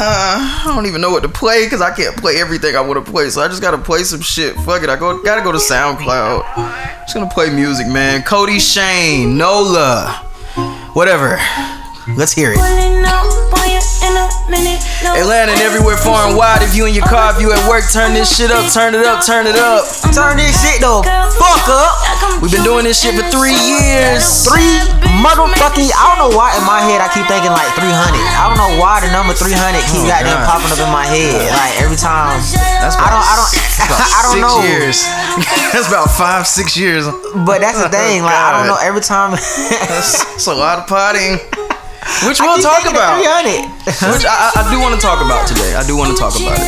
uh, I don't even know what to play because I can't play everything I want to play. So I just gotta play some shit. Fuck it, I go gotta go to SoundCloud. Just gonna play music, man. Cody Shane, Nola, whatever. Let's hear it. Atlanta and everywhere far and wide. If you in your car, if you at work, turn this shit up, turn it up, turn it up. Turn this shit the fuck up. We've been doing this shit for three years. Three motherfucking. I don't know why in my head I keep thinking like 300. I don't know why the number 300 keep Oh, goddamn God. popping up in my head. Like every time. That's I don't. I don't. about I don't six know. years. That's about five, six years. But that's the thing. Like I don't know. Oh, every time. That's, that's a lot of potting. Which I we'll talk about. Which I, I, I do want to talk about today. I do want to talk about it.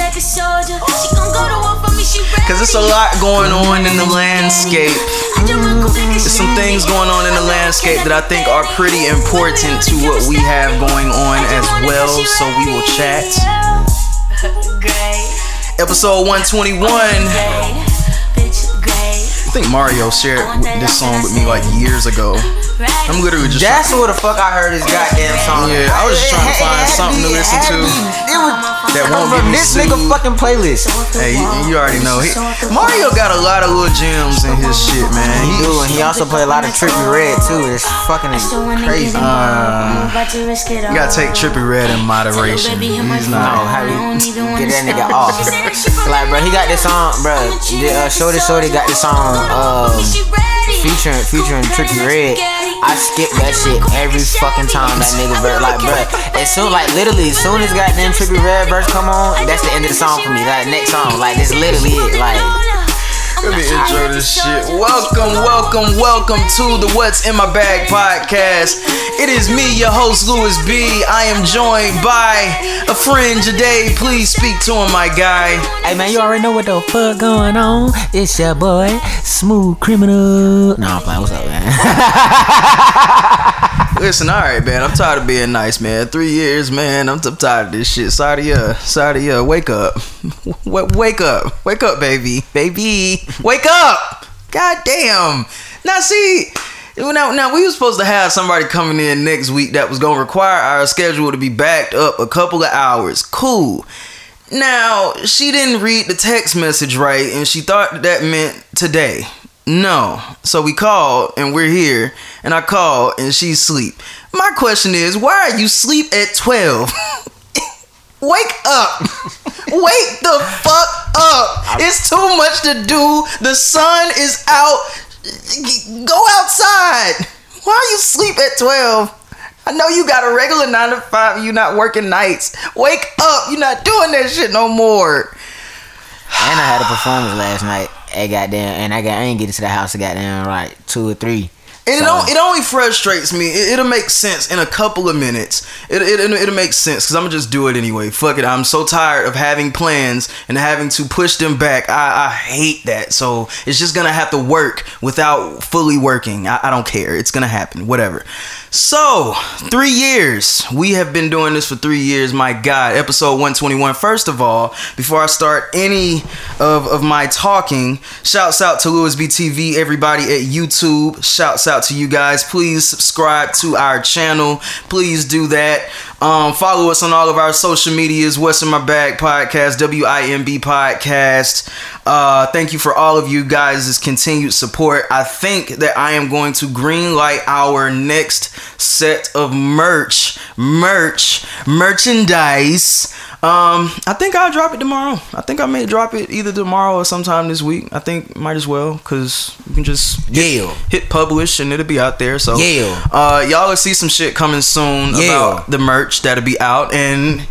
Because it's a lot going on in the landscape. There's some things going on in the landscape that I think are pretty important to what we have going on as well. So we will chat. Episode 121. I think Mario shared this song with me like years ago. I'm literally just. That's where the fuck I heard this goddamn song. Yeah, I was just trying to find something to listen to It was that won't from get me this nigga fucking playlist. Hey, you, you already know. He, Mario got a lot of little gems in his shit, man. He He, do, and he also play a lot of Trippie Redd too. It's fucking crazy. uh, you gotta take Trippie Redd in moderation. He's No, not. how you get that nigga off? Like, bro, he got this song, bro. The, uh, Shorty Shorty got this song, um, featuring featuring Trippie Redd. I skip that shit every fucking time that nigga verse. Like, bro, as soon, like, literally, as soon as goddamn Trippie Redd verse come on, that's the end of the song for me. That next song, like, this literally it. Like, Let me intro this shit. Welcome, welcome, welcome to the What's in My Bag podcast. It is me, your host, Louis B. I am joined by a friend today. Please speak to him, my guy. hey man, you already know what the fuck going on. It's your boy, Smooth Criminal. Nah, I'm playing. What's up, man? Listen, all right, man. I'm tired of being nice, man. Three years, man. I'm, I'm tired of this shit. Sorry, uh, sorry, uh. Wake up, W- wake up, wake up, baby, baby, wake up. God damn. Now, see, now, now we were supposed to have somebody coming in next week that was gonna require our schedule to be backed up a couple of hours. Cool. Now, she didn't read the text message right and she thought that, that meant today. No. So we called and we're here and I called and she's asleep. My question is, why are you sleep at 12? Wake up. Wake the fuck up. It's too much to do. The sun is out. Go outside. Why are you sleep at 12? I know you got a regular 9 to 5 you're not working nights. Wake up. You're not doing that shit no more. And I had a performance last night at goddamn, and I got I ain't get to the house at goddamn like two or three. And it, it only frustrates me. It, it'll make sense in a couple of minutes. It, it, it, it'll make sense because I'm going to just do it anyway. Fuck it. I'm so tired of having plans and having to push them back. I, I hate that. So it's just going to have to work without fully working. I, I don't care. It's going to happen. Whatever. So, three years. We have been doing this for three years. My God. Episode 121. First of all, before I start any of, of my talking, shouts out to Louis B TV, everybody at YouTube. Shouts out to you guys. Please subscribe to our channel. Please do that. Um, follow us on all of our social medias. What's in my bag podcast, WIMB podcast. Uh, thank you for all of you guys' continued support. I think that I am going to green light our next set of merch, merch, merchandise. Um, I think I'll drop it tomorrow. I think I may drop it either tomorrow or sometime this week. I think might as well because you can just Yeah. hit publish and it'll be out there. So Yeah. uh, y'all will see some shit coming soon Yeah. about the merch that'll be out and.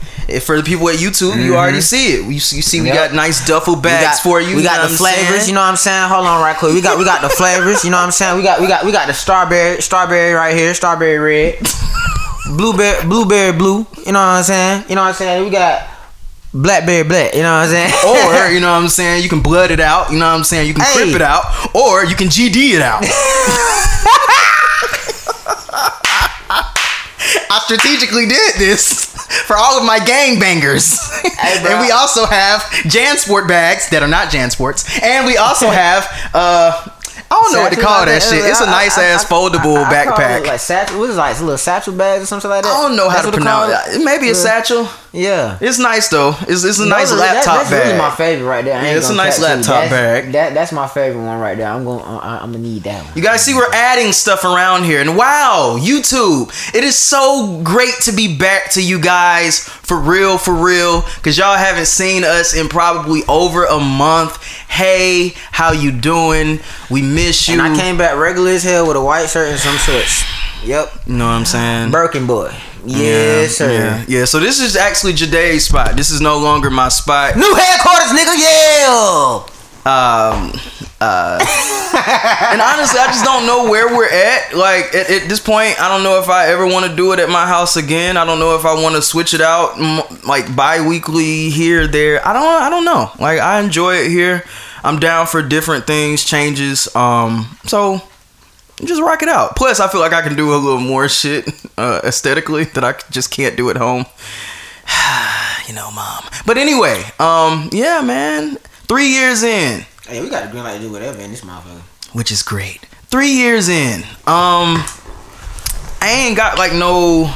For the people at YouTube, you already see it. You see, you see we Yep. got nice duffel bags got, for you. We you got know the flavors. You know what I'm saying? Hold on, right quick. We got we got the flavors. You know what I'm saying? We got we got we got the strawberry strawberry right here. Strawberry red. blueberry blueberry blue. You know what I'm saying? You know what I'm saying? We got blackberry black. You know what I'm saying? or you know what I'm saying, you can blood it out. You know what I'm saying, you can Hey. crip it out, or you can GD it out. I strategically did this for all of my gangbangers. Hey, and we also have Jansport bags that are not Jansports. And we also have uh I don't know what to call like that shit. It's a nice I- ass I- foldable I- I call it backpack. Like satchel, what is it, like little satchel bags or something like that? I don't know how to what they call pronounce it? it. Maybe a satchel. Yeah. It's nice though. It's, it's a nice Those laptop that, that's bag. really my favorite right there. Yeah, it's a nice cap to you. laptop That's- bag. That that's my favorite one right there. I'm going. I, I'm gonna need that one. You guys see, we're adding stuff around here. And wow, YouTube, it is so great to be back to you guys for real, for real. Because y'all haven't seen us in probably over a month. Hey, how you doing? We miss you. And I came back regular as hell with a white shirt and some shorts. Yep. You know what I'm saying? Birkin boy. Yes, sir. Yeah, yeah. So this is actually Jaday's spot. This is no longer my spot. New headquarters, nigga. Yeah. Um, uh, and honestly, I just don't know where we're at. Like at, at this point, I don't know if I ever want to do it at my house again. I don't know if I want to switch it out like bi-weekly here, there. I don't. I don't know. Like I enjoy it here. I'm down for different things, changes. Um, so just rock it out. Plus, I feel like I can do a little more shit uh, aesthetically that I just can't do at home. you know, mom. But anyway, um, yeah, man. Three years in, Hey, we got a green light to do whatever in this motherfucker. which is great. Three years in, um, I ain't got like no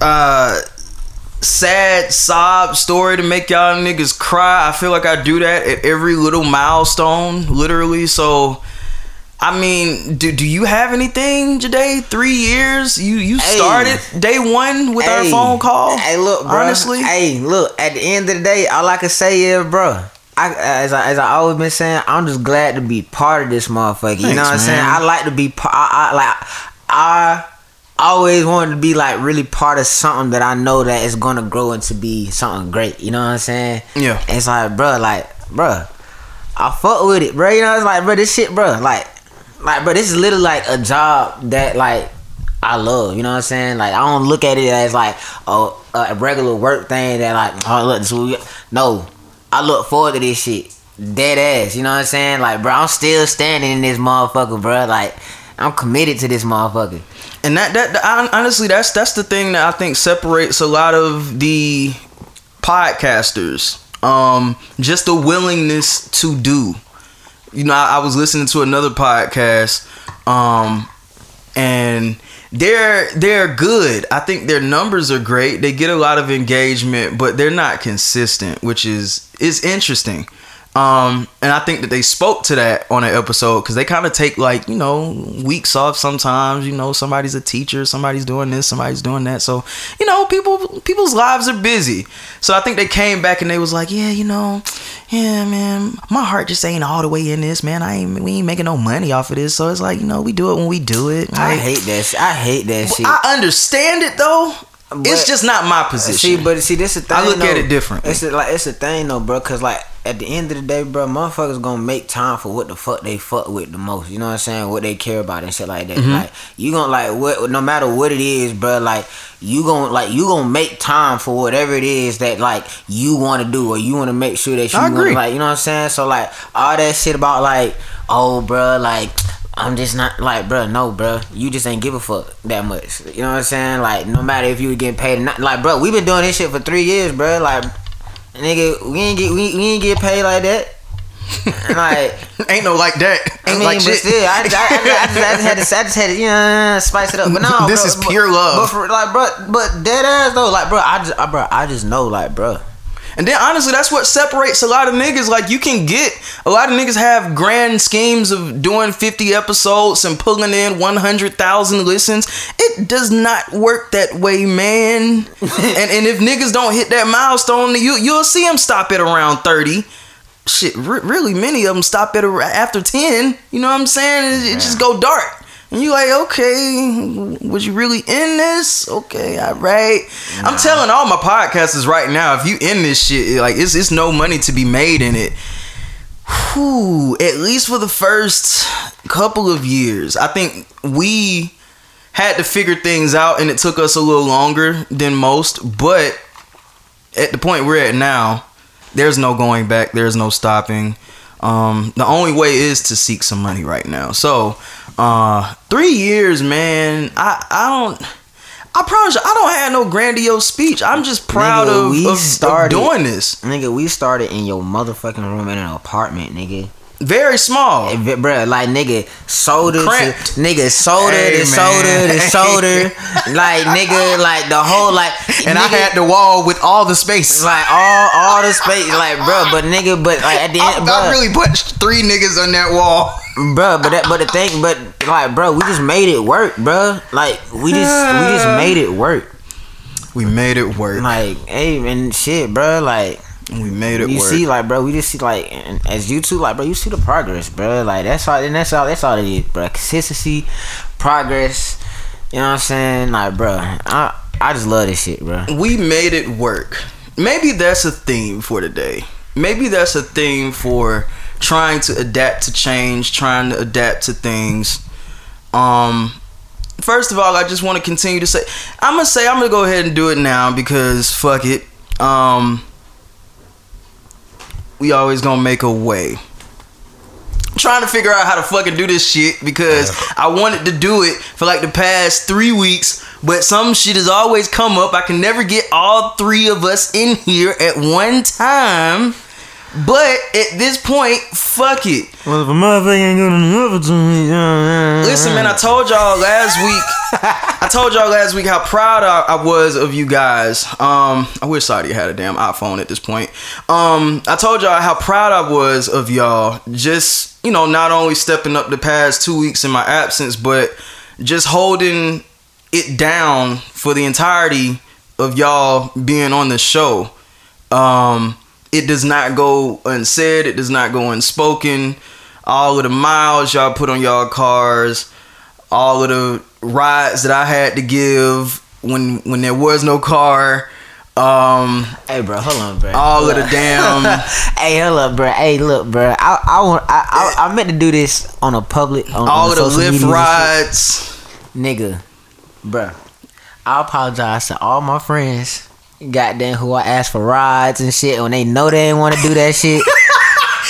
uh sad sob story to make y'all niggas cry. I feel like I do that at every little milestone, literally. So. I mean, do do you have anything today? Three years? You you Hey. started day one with our phone call. Hey, look, bro. Honestly, Hey, look. At the end of the day, all I can say is, bro. I, as I as I always been saying, I'm just glad to be part of this motherfucker. you know what I'm saying? I like to be part. I, I like. I always wanted to be like really part of something that I know that is gonna grow into be something great. You know what I'm saying? Yeah. It's like, bro, like, bro, I fuck with it, bro. You know, it's like, bro, this shit, bro, like, like, bro, this is literally like a job that like I love. You know what I'm saying? Like, I don't look at it as like oh, a regular work thing that like, oh look, this we no. I look forward to this shit. Dead ass, you know what I'm saying? Like, bro, I'm still standing in this motherfucker, bro. Like, I'm committed to this motherfucker. and that that honestly that's that's the thing that I think separates a lot of the podcasters um just the willingness to do you know I, I was listening to another podcast um and they're they're good. I think their numbers are great. They get a lot of engagement but they're not consistent which is is interesting um, and I think that they spoke to that on an episode because they kind of take like you know weeks off sometimes. You know, somebody's a teacher, somebody's doing this, somebody's doing that. So you know, people people's lives are busy. So I think they came back and they was like, yeah, you know, yeah, man, my heart just ain't all the way in this, man. I ain't we ain't making no money off of this. So it's like you know, we do it when we do it. I hate that shit. I hate that shit. I understand it though. it's just not my position. See, but see, this is the thing. I look at it differently. It's a, like it's a thing though, bro. Cause like at the end of the day, bro, motherfuckers gonna make time for what the fuck they fuck with the most. You know what I'm saying? What they care about and shit like Mm-hmm. that. Like you gonna like what? No matter what it is, bro. Like you gonna like you gonna make time for whatever it is that like you want to do or you want to make sure that you I wanna, like you know what I'm saying. So like all that shit about like oh, bro, like. I'm just not like, bro. No, bro. You just ain't give a fuck that much. You know what I'm saying? Like, no matter if you were getting paid or not. Like, bro, We've been doing this shit for three years, bro. Like, nigga, we ain't get we, we ain't get paid like that. like, ain't no like that. I Ain't mean, like but shit. still, I, I, I, just, I just had to, I just had to, you know, spice it up. But no, This bro, is but- pure love. But for, like, bro, but dead ass though, like, bro, I just, I, bro, I just know, like, bro. And then honestly, that's what separates a lot of niggas. Like you can get a lot of niggas have grand schemes of doing 50 episodes and pulling in 100,000 listens. It does not work that way, man. and and if niggas don't hit that milestone, you you'll see them stop at around 30. Shit, re- really many of them stop at ar- after 10. You know what I'm saying? It, it just go dark. And you like, okay, was you really in this? Okay, all right. I'm telling all my podcasters right now, if you in this shit, like it's it's no money to be made in it. Whew, at least for the first couple of years. I think we had to figure things out and it took us a little longer than most, but at the point we're at now, there's no going back, there's no stopping. Um, the only way is to seek some money right now. So, uh, three years, man. I I don't. I promise you, I don't have no grandiose speech. I'm just proud Nigga, of, we of, of started- doing this. Nigga, we started in your motherfucking room in an apartment, nigga. Very small. Hey, bro, like nigga, soda, to, Cramped. nigga, soda, Hey, the man. soda, the soda, like nigga, like the whole like, and I had the wall with all the space. like all all the space, like bro, but nigga, but like at the I, end, I bro, I really put three niggas on that wall. bro, but that, but the thing, but like, bro, we just made it work, bro. Like we just we just made it work. We made it work. Like, hey, and shit, bro, like. We made it you work. see, like, bro, we just see, like, as you two, like, bro, you see the progress, bro. Like, that's all, and that's all, that's all it is, bro. Consistency, progress. You know what I'm saying? Like, bro, I, I just love this shit, bro. we made it work. Maybe that's a theme for today. Maybe that's a theme for trying to adapt to change, trying to adapt to things. Um first of all, I just want to continue to say I'm going to say I'm going to go ahead and do it now because fuck it. Um we always to make a way. trying to figure out how to fucking do this shit because I wanted to do it for like the past three weeks, but some shit has always come up. I can never get all three of us in here at one time. But at this point, fuck it. Well, if a motherfucker ain't gonna never to me, Listen, man, I told y'all last week. I told y'all last week how proud I, I was of you guys. Um, I wish Saudi had a damn iPhone at this point. Um, I told y'all how proud I was of y'all. Just you know, not only stepping up the past two weeks in my absence, but just holding it down for the entirety of y'all being on the show. Um, it does not go unsaid. It does not go unspoken. All of the miles y'all put on y'all cars, all of the rides that I had to give when when there was no car. Um, Hey, bro, hold on, bro. all of the damn. hey, hold up, bro. Hey, look, bro. I, I want, I, I, I meant to do this on a public, on, all on of the lift medias and shit. rides. nigga, bruh. I apologize to all my friends, goddamn, who I ask for rides and shit when they know they didn't want to do that shit.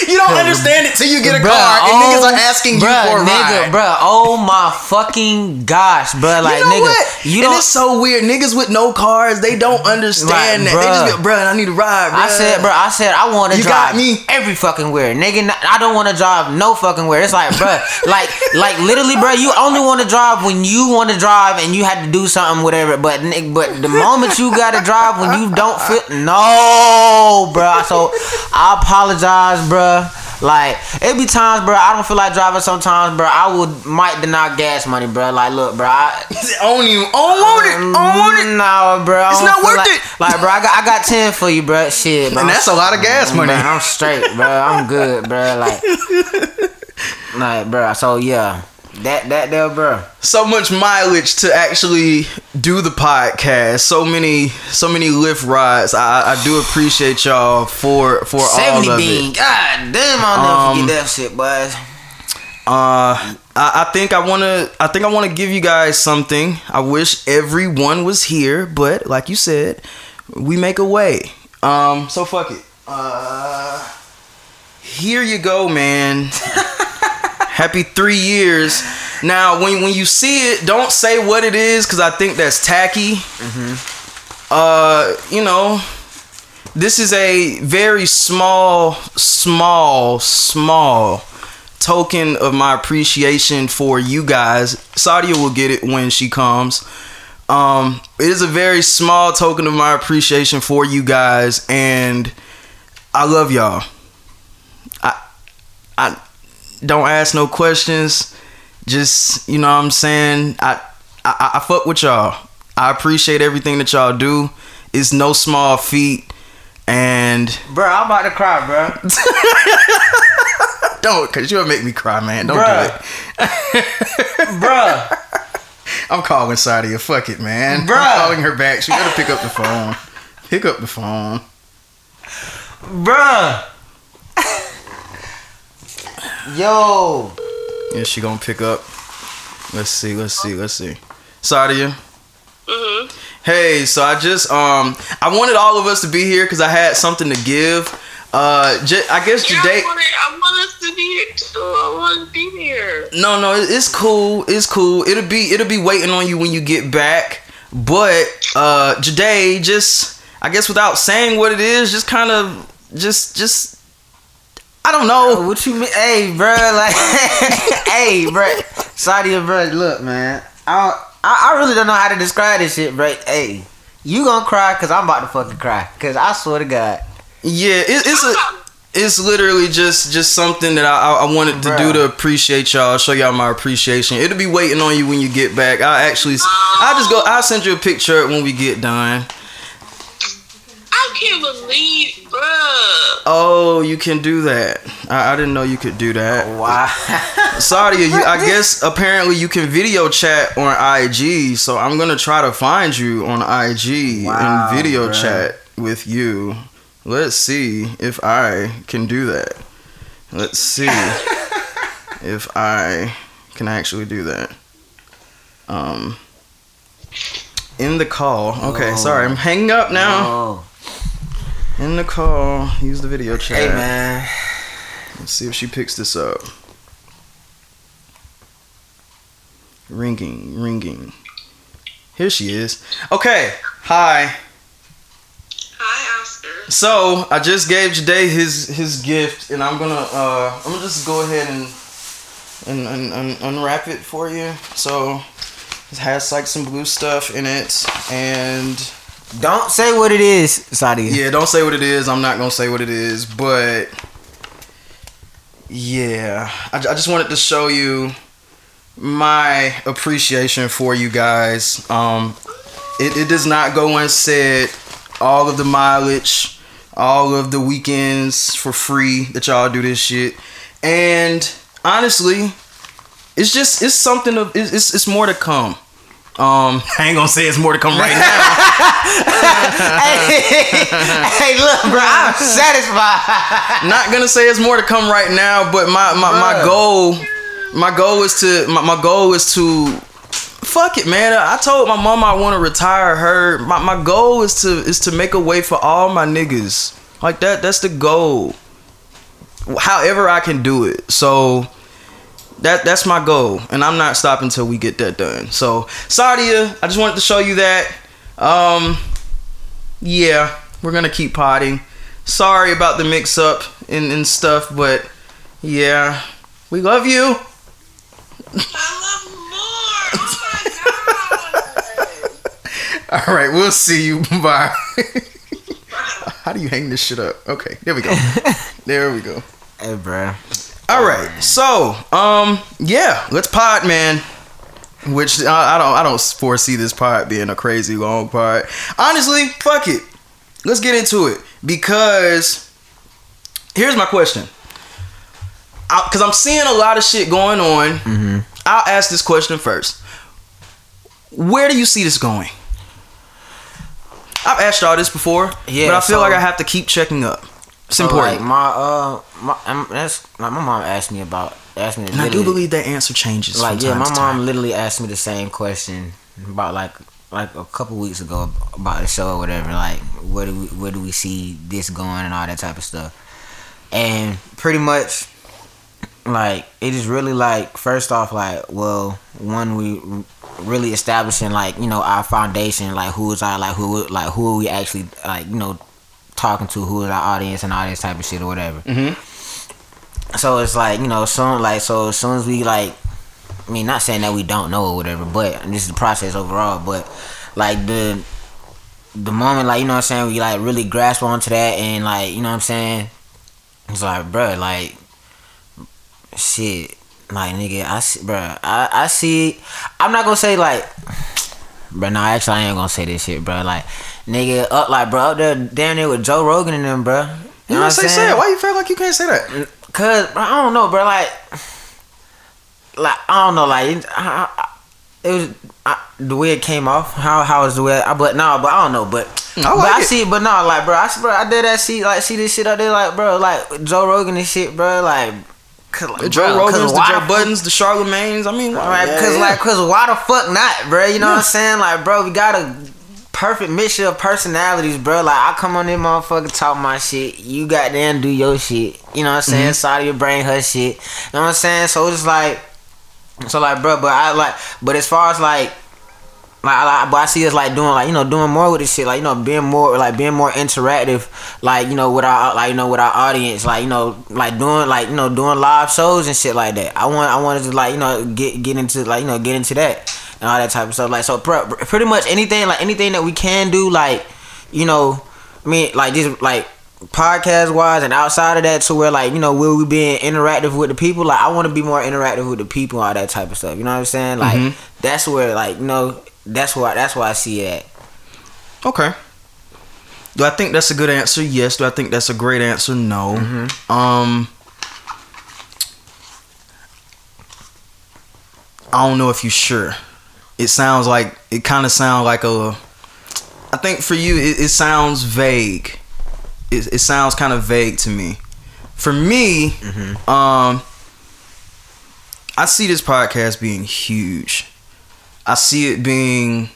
You don't understand it till you get a Bruh, car and oh, niggas are asking you for a nigga, ride. bruh. Oh my fucking gosh, bruh. Like, you know nigga, what? you don't. it's so weird. Niggas with no cars, they don't understand Like, that. They just bruh. be, bruh, I need a ride, bruh. I said, bro. I said I want to You drive got me. every fucking where, nigga. I don't want to drive no fucking where. It's like, bro, like, like literally, bro. You only want to drive when you want to drive and you had to do something, whatever. But, but the moment you gotta drive when you don't feel, no, bro. So I apologize, bro. Like it be times, bro. I don't feel like driving sometimes, bro. I would might deny gas money, bro. Like, look, bro. I, don't even, I want it. Don't want it. No, mm, bro. It's don't worth like, it. Like, bro, I got I got ten for you, bro. Shit, bro. And that's a lot of gas mm, money. Man, I'm straight, bro. I'm good, bro. Like, like, bro. So yeah, that that there, bro. so much mileage to actually do the podcast. So many, so many Lyft rides. I, I do appreciate y'all for for all of bean. it. God damn, I'll Um, never forget that shit, boys. Uh, I, I think I wanna, I think I wanna give you guys something. I wish everyone was here, but like you said, we make a way. Um, so fuck it. Uh, here you go, man. Happy three years. Now, when when you see it, don't say what it is, cause I think that's tacky. Uh, you know, this is a very small, small, small token of my appreciation for you guys. Sadia will get it when she comes. Um, it is a very small token of my appreciation for you guys, and I love y'all. I, I don't ask no questions. Just you know what I'm saying. I, I, I fuck with y'all. I appreciate everything that y'all do. It's no small feat, and Bro, I'm about to cry, bro. don't, cause you'll make me cry, man. Don't Bruh. do it. bro. I'm calling Sadia. Fuck it, man. Bruh. I'm calling her back. She gotta pick up the phone. Pick up the phone. Bruh. Yo. Is she gonna pick up? Let's see. Let's see. Let's see. Sadia. hmm Hey, so I just um I wanted all of us to be here because I had something to give. Uh, J- I guess Yeah, today. I, want it, I want us to be here too. I want to be here. No, no, it- it's cool. It's cool. It'll be it'll be waiting on you when you get back. But uh Jade, just I guess without saying what it is, just kind of just just I don't know. Oh, what you mean? Hey, bro, like, hey, bro, Sadia, bro, look, man, I, don't- I I really don't know how to describe this shit, bro. Hey, you gonna cry? Cause I'm about to fucking cry. Cause I swear to God, Yeah, it, it's a. It's literally just just something that I, I I wanted to do to appreciate y'all, show y'all my appreciation. It'll be waiting on you when you get back. I actually, I just go. I'll send you a picture when we get done. I can't believe, bruh. Oh, you can do that. I, I didn't know you could do that. wow. Sadia, you, I guess apparently you can video chat on IG, so I'm gonna try to find you on IG Wow, and video bruh. chat with you. Let's see if I can do that. Let's see if I can actually do that. Um, in the call. Okay, Oh. sorry, I'm hanging up now. Oh, In the call, use the video chat. hey, man. Let's see if she picks this up. Ringing, ringing. Here she is. Okay. Hi. Hi, Oscar. So I just gave Jade his his gift, and I'm gonna uh I'm gonna just go ahead and and, and, and unwrap it for you. So it has like some blue stuff in it, and Don't say what it is, Sadia. yeah, don't say what it is. I'm not gonna say what it is, but yeah, I, I just wanted to show you my appreciation for you guys. Um, it, it does not go unsaid. All of the mileage, all of the weekends for free that y'all do this shit, and honestly, it's just it's something of it's, it's more to come. Um, I ain't gonna say it's more to come right now. hey, hey, look, bro, I'm satisfied. not gonna say it's more to come right now, but my my, my goal, my goal is to my, my goal is to fuck it, man. I told my mom I want to retire her. My my goal is to is to make a way for all my niggas. Like that. That's the goal. However I can do it. So. That, that's my goal, and I'm not stopping until we get that done. So, Sadia, I just wanted to show you that. Um, yeah, we're gonna keep potting. Sorry about the mix up and, and stuff, but yeah, we love you. I love more. Oh my god. All right, we'll see you. Bye. How do you hang this shit up? Okay, there we go. There we go. Hey, bro. All right, so um, yeah, let's pod, man. Which I, I don't, I don't foresee this pod being a crazy long pod. Honestly, fuck it. Let's get into it because here's my question. Because I'm seeing a lot of shit going on. Mm-hmm. I'll ask this question first. Where do you see this going? I've asked y'all this before, Yeah, but I feel so- like I have to keep checking up. It's So, important. Like my uh, my um, that's like my mom asked me about asked me. and I do believe that answer changes. like from yeah, my to mom time. literally asked me the same question about like like a couple weeks ago about the show or whatever. Like where do we where do we see this going and all that type of stuff. And pretty much, like it is really like first off like well one we really establishing like you know our foundation like who is our like who like who are we actually like you know talking to who is our audience and all this type of shit or whatever. Mm-hmm. So it's like you know, soon like so as soon as we like, I mean, not saying that we don't know or whatever, but this is the process overall. But like the the moment like you know what I'm saying, we like really grasp onto that and like you know what I'm saying, it's like bruh, like shit, like nigga, I see, bruh, I I see. I'm not gonna say like, bruh, no, actually I ain't gonna say this shit, bruh, like. Nigga, up like bro, up there down there with Joe Rogan and them, bro. You know don't what say I'm say saying? it. Why you feel like you can't say that? Cause bro, I don't know, bro. Like, like I don't know, like it, I, I, it was I, the way it came off. How how was the way? I, but no, but I don't know. But I but I it. see, but no, like bro, I bro, I did that see like see this shit out there, like bro, like Joe Rogan and shit, bro, like. Cause, like, The Joe bro, Rogans, the Joe Buddens, the Charlemagne's. I mean, Right, yeah, cause yeah. like, cause why the fuck not, bro? You know what I'm saying? Like, bro, we got a perfect mixture of personalities, bro. Like, I come on this motherfucker talk my shit. You goddamn do your shit. You know what I'm saying? Mm-hmm. Side of your brain, her shit. You know what I'm saying? So it's like, so like, bro. But I like, but as far as like, Like, like, but I see us like doing like you know doing more with this shit, like you know being more like being more interactive, like you know with our like you know with our audience, like you know like doing like you know doing live shows and shit like that. I want I wanted to like you know get get into like you know get into that and all that type of stuff. Like so, pr- pretty much anything like anything that we can do, like you know, I mean like just like podcast wise and outside of that to where like you know will we being interactive with the people like i want to be more interactive with the people all that type of stuff you know what i'm saying like Mm-hmm. that's where like you know that's why that's why i see it. Okay. Do I think that's a good answer? Yes. Do I think that's a great answer? No. Um. I don't know if you're sure. It sounds like it kind of sounds like a. I think for you, it, it sounds vague. It, it sounds kind of vague to me. For me, um, I see this podcast being huge. I see it being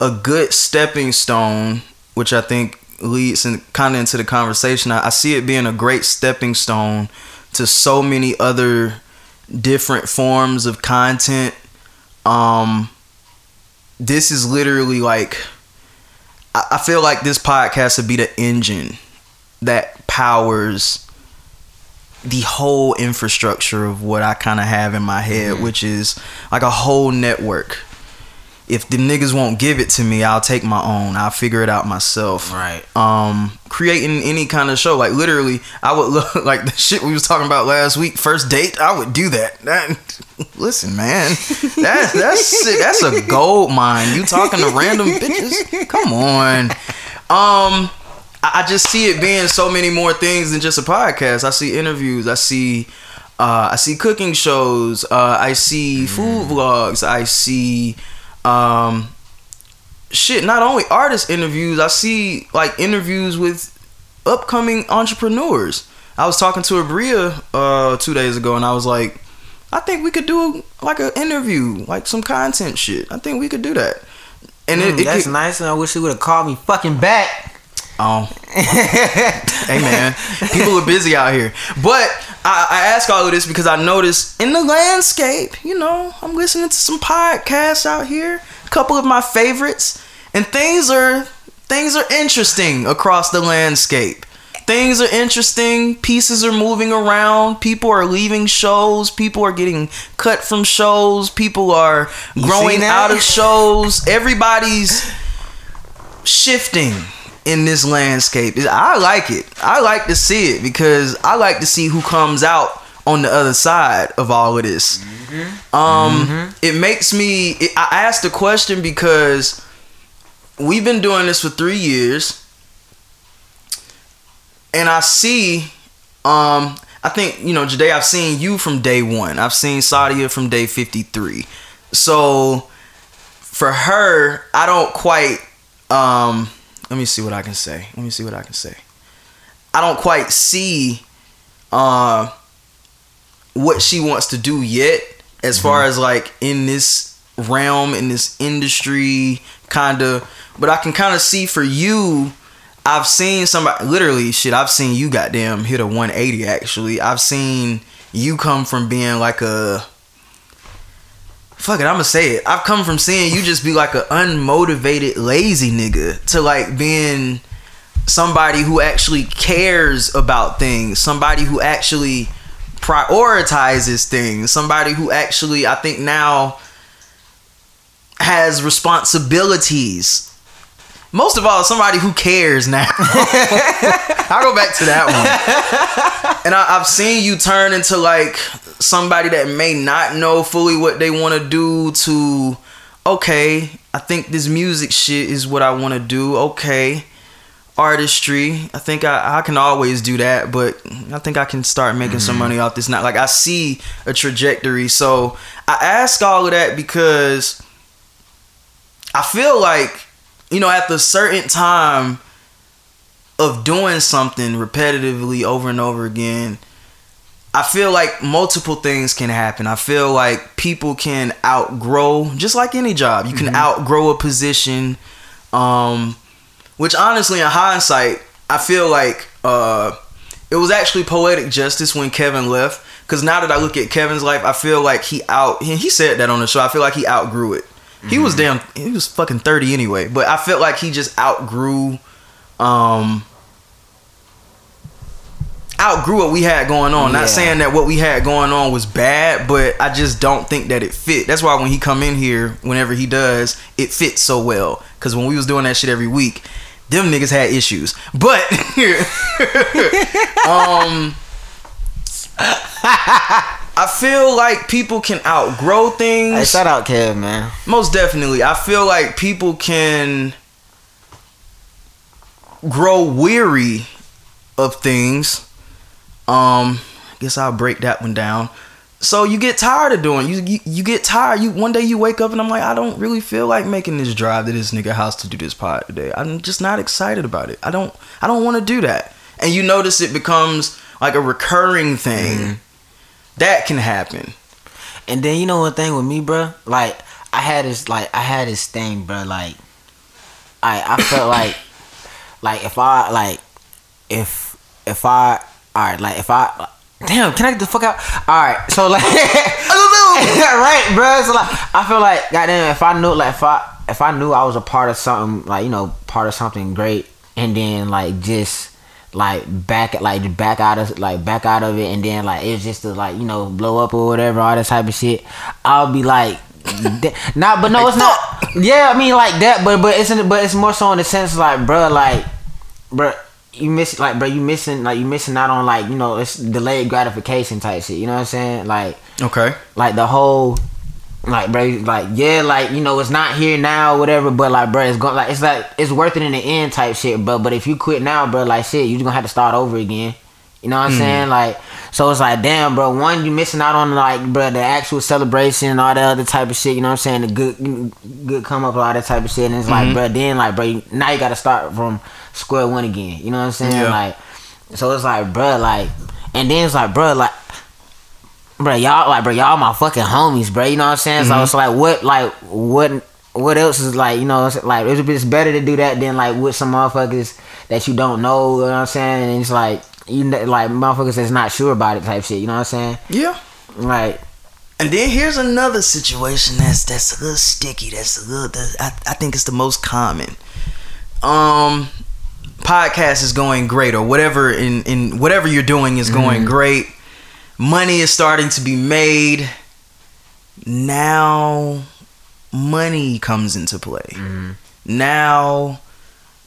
a good stepping stone, which I think leads in, kind of into the conversation. I, I see it being a great stepping stone to so many other different forms of content. Um, this is literally like I, I feel like this podcast would be the engine that powers the whole infrastructure of what I kind of have in my head, which is like a whole network. If the niggas won't give it to me, I'll take my own. I'll figure it out myself. Right. Um, creating any kind of show, like literally, I would look like the shit we was talking about last week. First date, I would do that. That, listen, man, that that's sick. That's a gold mine. You talking to random bitches? Come on. Um, I, I just see it being so many more things than just a podcast. I see interviews. I see. Uh, I see cooking shows. Uh, I see food vlogs. I see um, shit. Not only artist interviews. I see like interviews with upcoming entrepreneurs. I was talking to Abria uh, two days ago, and I was like, I think we could do like an interview, like some content shit. I think we could do that. And Mm, it, it that's nice and i wish he would have called me fucking back Oh. hey man, people are busy out here. But I, I ask all of this because I noticed in the landscape, you know, I'm listening to some podcasts out here, a couple of my favorites, and things are things are interesting across the landscape. Things are interesting. Pieces are moving around. People are leaving shows. People are getting cut from shows. People are growing out of shows. Everybody's shifting in this landscape. I like it. I like to see it because I like to see who comes out on the other side of all of this. Um, it makes me. It, I asked the question because we've been doing this for three years, and I see. Um, I think you know, today. I've seen you from day one. I've seen Sadia from day fifty three. So for her, I don't quite. Um, let me see what I can say. Let me see what I can say. I don't quite see uh, what she wants to do yet, as far as like in this realm, in this industry, kind of. But I can kind of see for you. I've seen somebody literally shit. I've seen you goddamn hit a 180. Actually, I've seen you come from being like a fuck it, I'ma say it. I've come from seeing you just be like an unmotivated, lazy nigga to like being somebody who actually cares about things, somebody who actually prioritizes things, somebody who actually, I think now has responsibilities. Most of all, somebody who cares now. I'll go back to that one. And I, I've seen you turn into like somebody that may not know fully what they want to do to, okay, I think this music shit is what I want to do. Okay, artistry. I think I, I can always do that, but I think I can start making some mm-hmm. money off this now. Like I see a trajectory. So I ask all of that because I feel like, you know, at the certain time of doing something repetitively over and over again, I feel like multiple things can happen. I feel like people can outgrow, just like any job, you can outgrow a position. Um, which honestly, in hindsight, I feel like uh, it was actually poetic justice when Kevin left. Because now that I look at Kevin's life, I feel like he out. He he said that on the show. I feel like he outgrew it. He was damn. He was fucking thirty anyway. But I felt like he just outgrew, um, outgrew what we had going on. Yeah. Not saying that what we had going on was bad, but I just don't think that it fit. That's why when he come in here, whenever he does, it fits so well. Cause when we was doing that shit every week, them niggas had issues. But um I feel like people can outgrow things. Hey, shout out Kev, man. Most definitely. I feel like people can grow weary of things. Um, I guess I'll break that one down. So you get tired of doing you, you you get tired. You one day you wake up and I'm like, I don't really feel like making this drive to this nigga house to do this pod today. I'm just not excited about it. I don't I don't want to do that. And you notice it becomes like a recurring thing. That can happen. And then you know one thing with me, bro. Like I had this, like I had this thing, bro. Like I, I felt like, like if I, like if if I, all right, like if I, damn, can I get the fuck out? All right, so like, right, bro. So like, I feel like, goddamn, if I knew, like, if I, if I knew I was a part of something, like you know, part of something great, and then like just like back like back out of like back out of it and then like it's just to like you know blow up or whatever all that type of shit i'll be like not but no it's not yeah i mean like that but but it's in, but it's more so in the sense like bruh like bruh you miss like bro you missing like you missing out on like you know it's delayed gratification type shit you know what i'm saying? Like Okay. like the whole like bro like yeah like you know it's not here now whatever but like bro it's going like it's like it's worth it in the end type shit but but if you quit now bro like shit you just gonna have to start over again you know what i'm hmm. saying? Like so it's like damn bro one you missing out on like bro the actual celebration and all that other type of shit you know what i'm saying? The good good come up all that type of shit and it's like mm-hmm. bro then like bro now you gotta start from square one again you know what i'm saying Yeah. like so it's like bro like and then it's like bro like bro, y'all like, bro, y'all my fucking homies, bro. You know what I'm saying? So it's like, what, like, what, what else is like, you know, it's like it's, it's better to do that than like with some motherfuckers that you don't know. You know what I'm saying? And it's like you know, like motherfuckers that's not sure about it type shit. You know what I'm saying? Yeah. Like, And then here's another situation that's that's a little sticky. That's a little. That, I I think it's the most common. Um, podcast is going great, or whatever in in whatever you're doing is going mm-hmm. great. Money is starting to be made. Now, money comes into play. Mm-hmm. Now,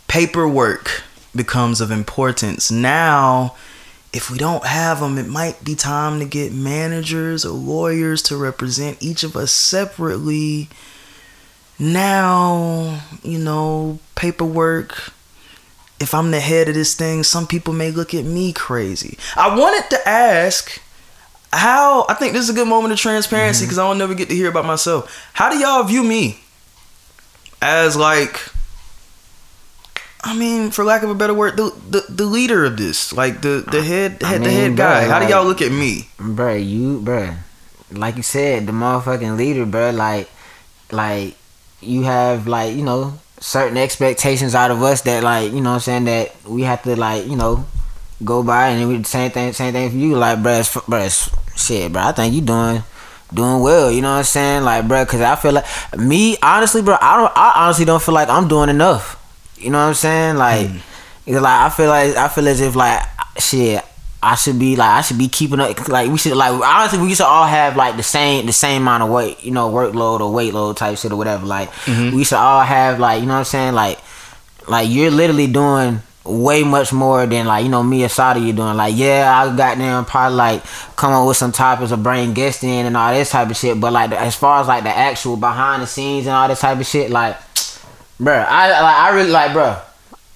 paperwork becomes of importance. Now, if we don't have them, it might be time to get managers or lawyers to represent each of us separately. Now, you know, paperwork. If I'm the head of this thing, some people may look at me crazy. I wanted to ask how, I think this is a good moment of transparency mm-hmm. because I don't never get to hear about myself. How do y'all view me? As like, I mean, for lack of a better word, the the, the leader of this, like the the head I head the head bruh, guy. How do y'all look at me? bro, you, bro, like you said, the motherfucking leader, bro. Like, like you have like you know certain expectations out of us that like you know what I'm saying that we have to like you know go by and then we same thing same thing for you. Like bro, it's, bro it's, shit bro I think you doing doing well you know what I'm saying? Like bro because I feel like me honestly bro I don't I honestly don't feel like I'm doing enough. You know what I'm saying? Like hmm. it's like I feel like I feel as if like shit I should be like I should be keeping up like we should like honestly we should all have like the same the same amount of weight you know workload or weight load type shit or whatever like mm-hmm. we should all have like you know what I'm saying like like you're literally doing way much more than like you know me or Sada you doing like yeah I got them probably like come up with some topics of brain guests in and all this type of shit but like as far as like the actual behind the scenes and all this type of shit like bruh I like I really like bruh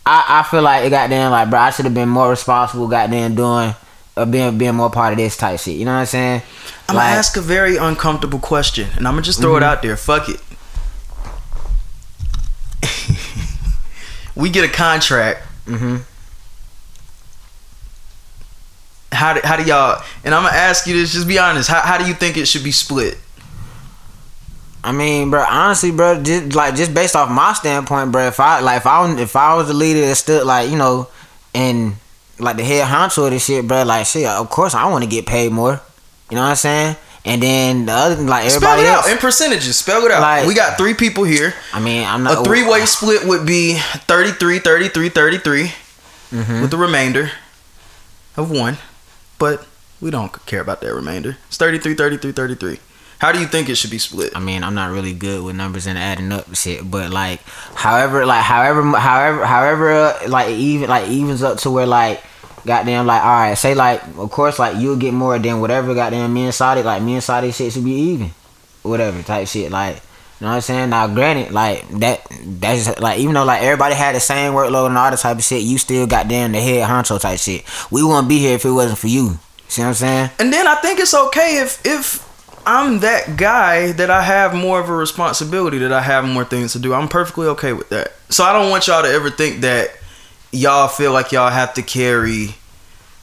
I, I feel like it goddamn like bro I should have been more responsible goddamn doing uh, being being more part of this type shit you know what I'm saying I'm like gonna ask a very uncomfortable question, and I'm gonna just throw it out there. Fuck it. we get a contract. Mm-hmm. How do, how do y'all? And I'm gonna ask you this. Just be honest. How, how do you think it should be split? I mean, bro, honestly, bro, just like just based off my standpoint, bro, if I like if I if I was the leader that stood like you know, and like the head honcho of this shit, bro, like shit, of course I want to get paid more. You know what I'm saying? And then the other like Spell everybody it else. out in percentages. Spell it out. Like- we got three people here. I mean, I'm not A three way split would be 33, 33, 33 Mm-hmm. with the remainder of one. But we don't care about that remainder. It's 33, 33, 33. How do you think it should be split? I mean, I'm not really good with numbers and adding up shit, but like, however, like, however, however, however, uh, like, even like evens up to where like, goddamn, like, all right, say like, of course, like, you'll get more than whatever, goddamn, me and Saudi, like, me and Saudi shit should be even, whatever type shit, like. You know what I'm saying? Now, granted, like that, that's just, like even though like everybody had the same workload and all that type of shit, you still got damn the head honcho type shit. We wouldn't be here if it wasn't for you. See what I'm saying? And then I think it's okay if if I'm that guy that I have more of a responsibility, that I have more things to do. I'm perfectly okay with that. So I don't want y'all to ever think that y'all feel like y'all have to carry.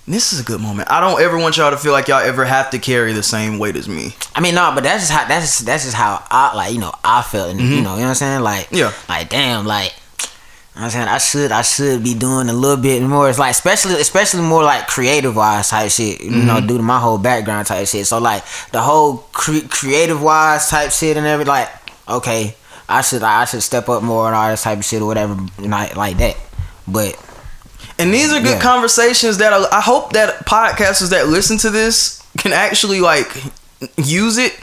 This is a good moment. I don't ever want y'all to feel like y'all ever have to carry the same weight as me. I mean, no, but that's just how that's that's just how I like you know I felt, and you mm-hmm. know, you know what I'm saying, like Yeah. like damn, like. You know what I'm saying I should I should be doing a little bit more. It's like especially especially more like creative wise type shit. You know, mm-hmm. due to my whole background type shit. So like the whole cre- creative wise type shit and everything. Like okay, I should I should step up more and all this type of shit or whatever, like like that. But And these are good Yeah. conversations that I, I hope that podcasters that listen to this can actually like use it.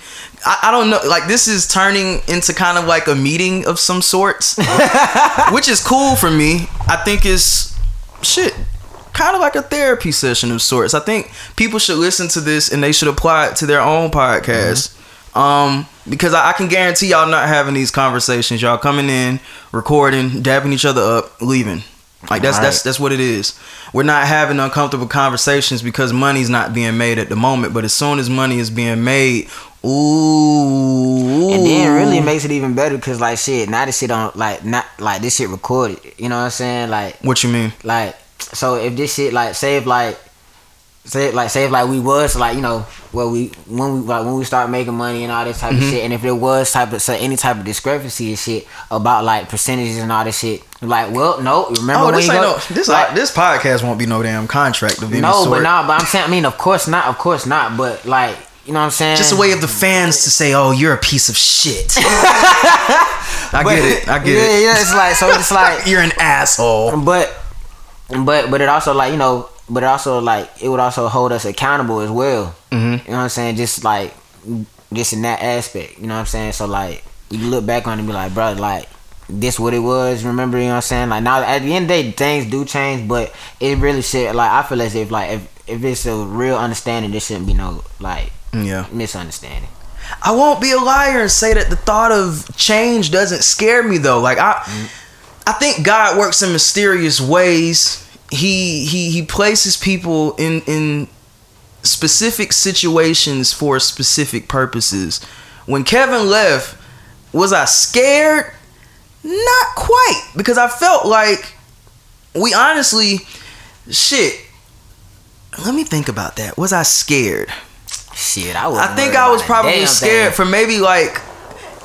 I, I don't know, like this is turning into kind of like a meeting of some sorts, which is cool for me. I think is shit, kind of like a therapy session of sorts. I think people should listen to this and they should apply it to their own podcast. Um, because I, I can guarantee y'all not having these conversations. Y'all coming in, recording, dabbing each other up, leaving. Like that's that's that's what it is. We're not having uncomfortable conversations because money's not being made at the moment. But as soon as money is being made, ooh, And then really makes it even better because like shit, now this shit on like not like this shit recorded. You know what I'm saying? Like what you mean? like so if this shit like save like say like say if like we was like you know well we when we like when we start making money and all this type Mm-hmm. of shit and if there was type of so any type of discrepancy and shit about like percentages and all this shit like well no remember Oh, this ain't go, no this like, this podcast won't be no damn contract of any no sort. but nah but I'm saying I mean of course not of course not but like you know what I'm saying Just a way of the fans to say, "Oh, you're a piece of shit." I But- get it. I get yeah, it. yeah it's like so it's like You're an asshole. but but but it also like you know but it also like it would also hold us accountable as well Mhm. you know what i'm saying just like just in that aspect you know what i'm saying so like you look back on it and be like bro like this what it was remember you know what i'm saying like now at the end of the day things do change but it really should like i feel as if like if if it's a real understanding there shouldn't be no like Yeah. misunderstanding I won't be a liar and say that the thought of change doesn't scare me though. Like I mm. I think God works in mysterious ways. He he he places people in in specific situations for specific purposes. When Kevin left, was I scared? Not quite because I felt like we honestly shit. Let me think about that. Was I scared? shit i was I think I was probably scared for maybe like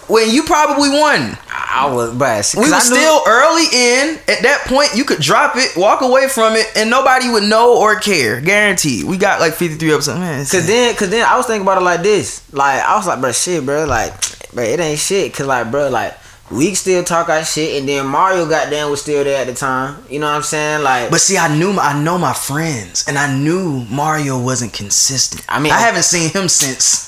when you probably won. i was but We were still early in. At that point, you could drop it, walk away from it, and nobody would know or care. Guaranteed. We got like 53 episodes. Man, Cause then, cause then I was thinking about it like this. Like I was like, bro, shit, bro, like, bro, it ain't shit. Cause like, bro, like, we still talk our shit, and then Mario goddamn was still there at the time. You know what I'm saying? Like, But see, I knew I know my friends, and I knew Mario wasn't consistent. I mean, I haven't seen him since.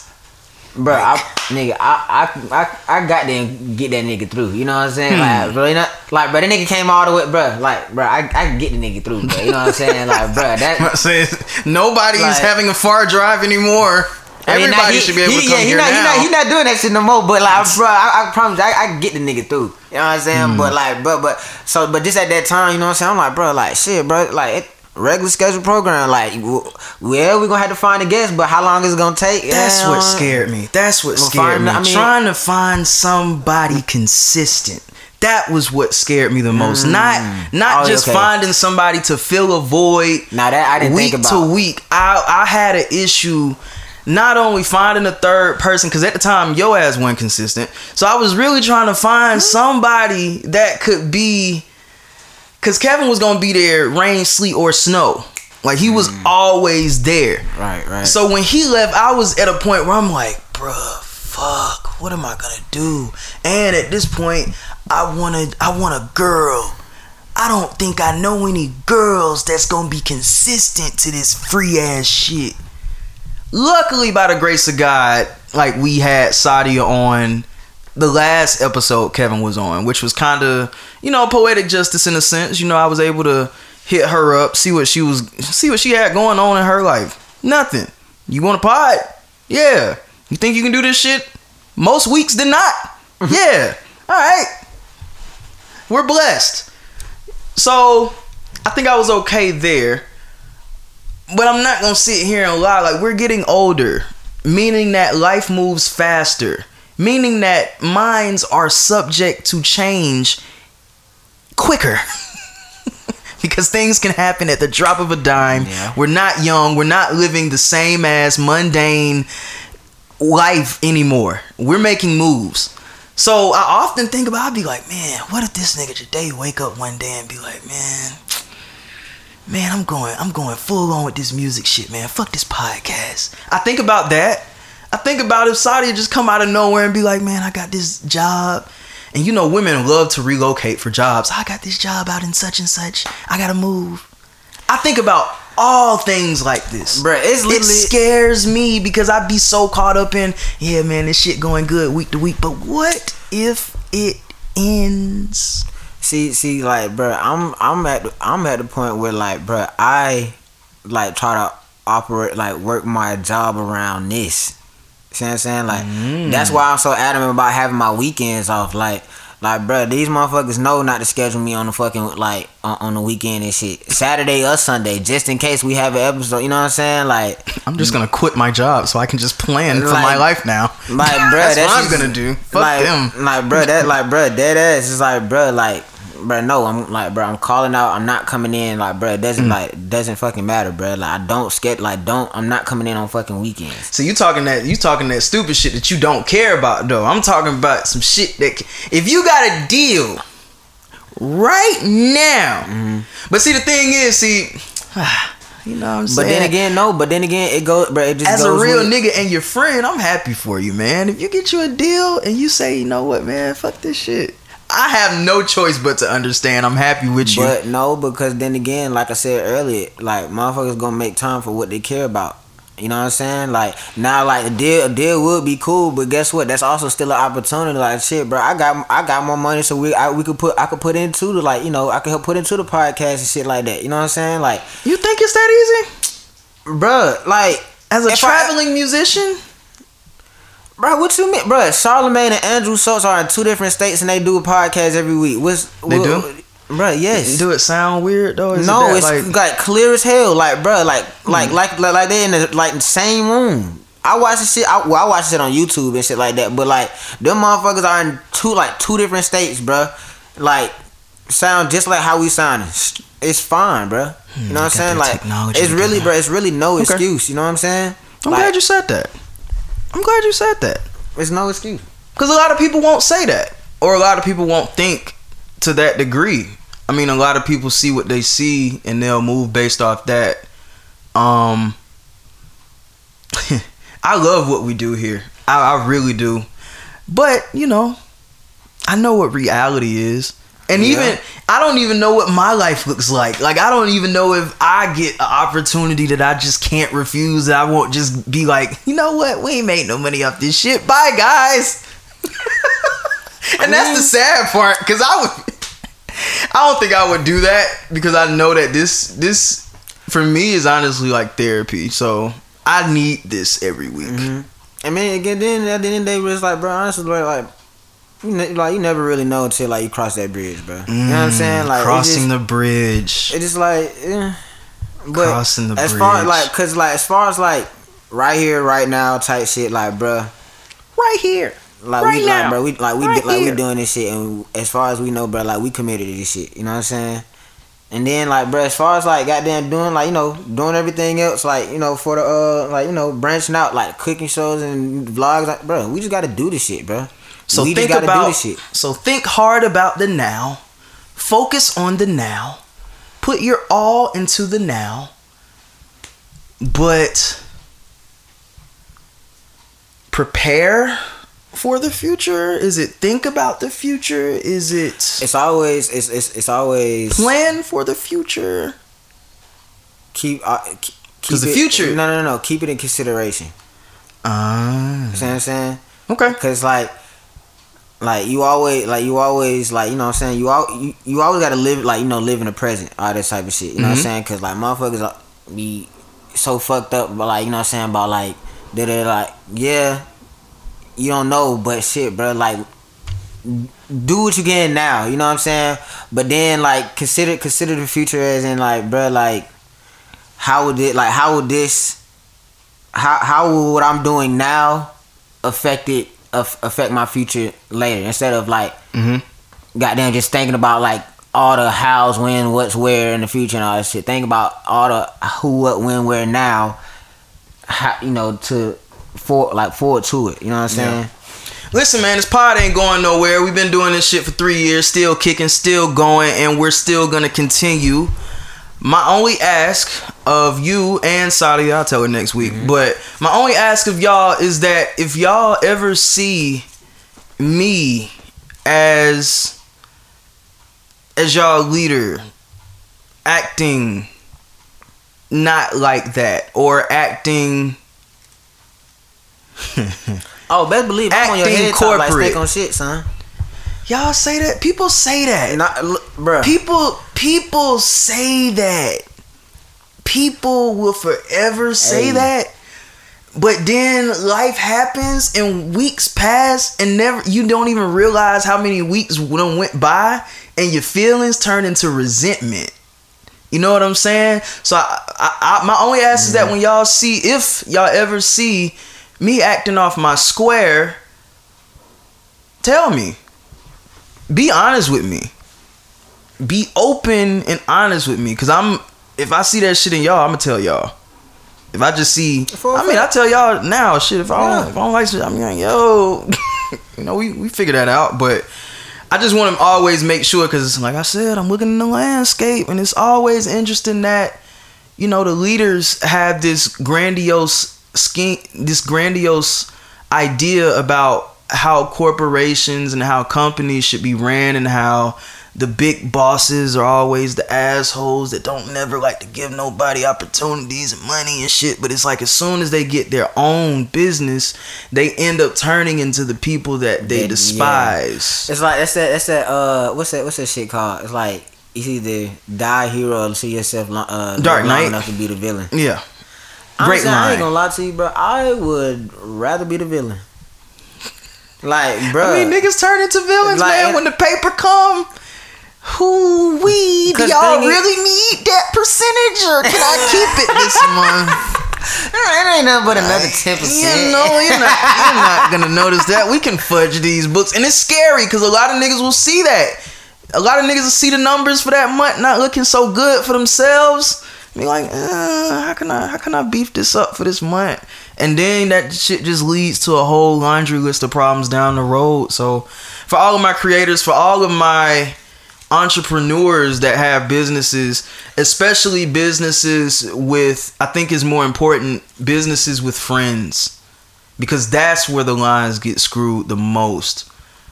bro, I, nigga, I, I, I, I got there get that nigga through. You know what I'm saying? Hmm. Like, bro, you know, like, bro, that nigga came all the way, bro. Like, bro, I, I get the nigga through, bro. You know what I'm saying? Like, bro, that. Nobody's Like- having a far drive anymore. I mean, Everybody he- should be able he, to come yeah, he here not, now. He not, he not doing that shit no more. But like, bro, I, I promise, I, I can get the nigga through. You know what I'm saying? Hmm. But like, but but so, but just at that time, you know what I'm saying? I'm like, bro, like, shit, bro, like. It, Regular schedule program, like, well, we're gonna have to find a guest, but how long is it gonna take? That's Yeah, what scared me. That's what scared me. I mean- Trying to find somebody consistent. That was what scared me the most. Not not Oh, just okay. finding somebody to fill a void Now that I didn't week think about. to week. I I had an issue not only finding a third person because at the time your ass wasn't consistent. So I was really trying to find mm-hmm. somebody that could be because Kevin was gonna be there, rain, sleet, or snow. Like he was mm. always there. Right, right. So when he left, I was at a point where I'm like, bruh, fuck, what am I gonna do? And at this point, I wanna, I want a girl. I don't think I know any girls that's gonna be consistent to this free ass shit. Luckily, by the grace of God, like we had Sadia on the last episode Kevin was on, which was kind of, you know, poetic justice in a sense. You know, I was able to hit her up, see what she was, see what she had going on in her life. Nothing. You want a pod? Yeah. You think you can do this shit? Most weeks did not. Mm-hmm. yeah. All right. We're blessed. So I think I was okay there. But I'm not gonna sit here and lie. Like we're getting older, meaning that life moves faster, meaning that minds are subject to change quicker. because things can happen at the drop of a dime. Yeah. We're not young. We're not living the same as mundane life anymore. We're making moves. So I often think about. I'd be like, man, what if this nigga today wake up one day and be like, man, man, I'm going, I'm going full on with this music shit, man. Fuck this podcast. I think about that. I think about if Saudi just come out of nowhere and be like, man, I got this job. And you know, women love to relocate for jobs. I got this job out in such and such. I gotta move. I think about all things like this. Bruh, it's It scares me because I'd be so caught up in, yeah, man, this shit going good week to week. But what if it ends? See, see, like, bro, I'm, I'm at, the, I'm at the point where, like, bro, I, like, try to operate, like, work my job around this. See what I'm saying? Like, Mm. that's why I'm so adamant about having my weekends off. Like, like, bro, these motherfuckers know not to schedule me on the fucking like on, on the weekend and shit. Saturday or Sunday, just in case we have an episode. You know what I'm saying? Like, I'm just gonna quit my job so I can just plan for my life now. Like, bro, that's, that's what I'm gonna do. Fuck like, them. Like, bro, that, like, bro, dead ass is like, bro, like, bro, no, I'm like, bro, I'm calling out. I'm not coming in. Like, bro, it doesn't Mm. like doesn't fucking matter, bro. Like, I don't skate. Like, don't. I'm not coming in on fucking weekends. So you talking that you talking that stupid shit that you don't care about though. I'm talking about some shit that if you got a deal right now. Mm-hmm. But see the thing is, see, you know what I'm saying? But then again, no. But then again, it goes, bro. It just as a real with- nigga and your friend, I'm happy for you, man. If you get you a deal and you say, you know what, man, fuck this shit. I have no choice but to understand. I'm happy with you. But no, because then again, like I said earlier, like motherfuckers gonna make time for what they care about. You know what I'm saying? Like now, like a deal, a deal would be cool, but guess what? That's also still an opportunity. Like shit, bro. I got, I got more money, so we, I, we could put, I could put into the like, you know, I could help put into the podcast and shit like that. You know what I'm saying? Like, you think it's that easy? bro, like As a If I- traveling musician? Bro, what you mean, bro? Charlamagne and Andrew Schulz are in two different states and they do a podcast every week. What's They what- do? Bro, yes. Do it sound weird though? Is it no, that, it's like, Hmm. like, clear as hell. Like, bro, like, like, like, like, like they in the like the same room. I watch the shit. I, well, I watch it on YouTube and shit like that. But like, them motherfuckers are in two like two different states, bro. Like, sound just like how we sounding. It's fine, bro. You know what I'm saying? Like, it's really, bro. It's really no Okay. excuse. You know what I'm saying? I'm like, glad you said that. I'm glad you said that. It's no excuse. Because a lot of people won't say that. Or a lot of people won't think to that degree. I mean, a lot of people see what they see and they'll move based off that. Um, I love what we do here. I, I really do. But, you know, I know what reality is. And Yeah. even, I don't even know what my life looks like. Like, I don't even know if I get an opportunity that I just can't refuse. That I won't just be like, you know what? We ain't made no money off this shit. Bye, guys. and that's the sad part because I would. I don't think I would do that because I know that this this for me is honestly like therapy. So I need this every week. Mm-hmm. I mean, again, then at the end of the day, it's like, bro, honestly, like, you ne- like you never really know until like you cross that bridge, bro. you know what I'm saying? Like, Mm, crossing it the bridge. It's just like, eh. but Crossing the as far bridge. like, cause like as far as like right here, right now, type shit, like, bro, right here. like Right we, now. like, bro, we like we Right like here. we doing this shit, and as far as we know, bro, like we committed to this shit. You know what I'm saying? And then like, bro, as far as like goddamn doing like you know doing everything else, like you know for the uh like you know branching out like cooking shows and vlogs, like, bro, we just got to do this shit, bro. So we think about. So think hard about the now. Focus on the now. Put your all into the now. But prepare for the future? Is it think about the future? Is it It's always it's it's, it's always plan for the future? keep uh, keep the it- future- No, no, no. Keep it in consideration. Ah, You see what I'm saying? okay. Cause like, like you always, like you always, like you know what I'm saying. You all, you, you always gotta live, like you know, live in the present, all this type of shit. You know what I'm Mhm. saying? Cause like motherfuckers uh, be so fucked up, but like you know what I'm saying about like they like yeah, you don't know, but shit, bro, like do what you can now. You know what I'm saying? But then like consider consider the future as in like, bro, like how would it like how would this how how will what I'm doing now affect it aff- affect my future later instead of like Mhm. goddamn just thinking about like all the hows when what's where in the future and all that shit think about all the who what when where now how you know to for like forward to it you know what I'm saying Listen, man, this pod ain't going nowhere. We've been doing this shit for three years, still kicking, still going, and we're still gonna continue. My only ask of you and Saudi, I'll tell her next week, mm-hmm. but my only ask of y'all is that if y'all ever see me as as y'all leader acting not like that or acting oh best believe I'm on your Acting head top like corporate. stick on shit son. Y'all say that? People say that. Not look, bruh. People people say that. People will forever say Hey. that. But then life happens and weeks pass and never you don't even realize how many weeks went by and your feelings turn into resentment. You know what I'm saying? So I, I, I my only ask is that mm-hmm. when y'all see if y'all ever see me acting off my square, tell me. Be honest with me be open and honest with me because i'm if i see that shit in y'all i'm gonna tell y'all. If i just see I mean i tell y'all now shit if i don't Yeah. if i don't like shit i'm like yo. You know we, we figure that out but i just want to always make sure because like i said i'm looking in the landscape and it's always interesting that you know the leaders have this grandiose scheme this grandiose idea about how corporations and how companies should be ran and how the big bosses are always the assholes that don't never like to give nobody opportunities and money and shit but it's like as soon as they get their own business they end up turning into the people that they Yeah. despise It's like that's that that's that uh what's that what's that shit called? It's like it's either die a hero or see yourself uh Dark long Knight. enough to be the villain. yeah great Honestly, I ain't gonna lie to you, bro. I would rather be the villain. Like, bro. I mean, niggas turn into villains, Like, man. When the paper come, who we do y'all is- really need that percentage, or can I keep it this month? it ain't nothing but another ten You percent. know, you're not, you're not gonna notice that. We can fudge these books, and it's scary because a lot of niggas will see that. A lot of niggas will see the numbers for that month not looking so good for themselves. Be like, uh, how can I, how can I beef this up for this month? And then that shit just leads to a whole laundry list of problems down the road. So, for all of my creators, for all of my entrepreneurs that have businesses, especially businesses with, I think is more important, businesses with friends. Because that's where the lines get screwed the most.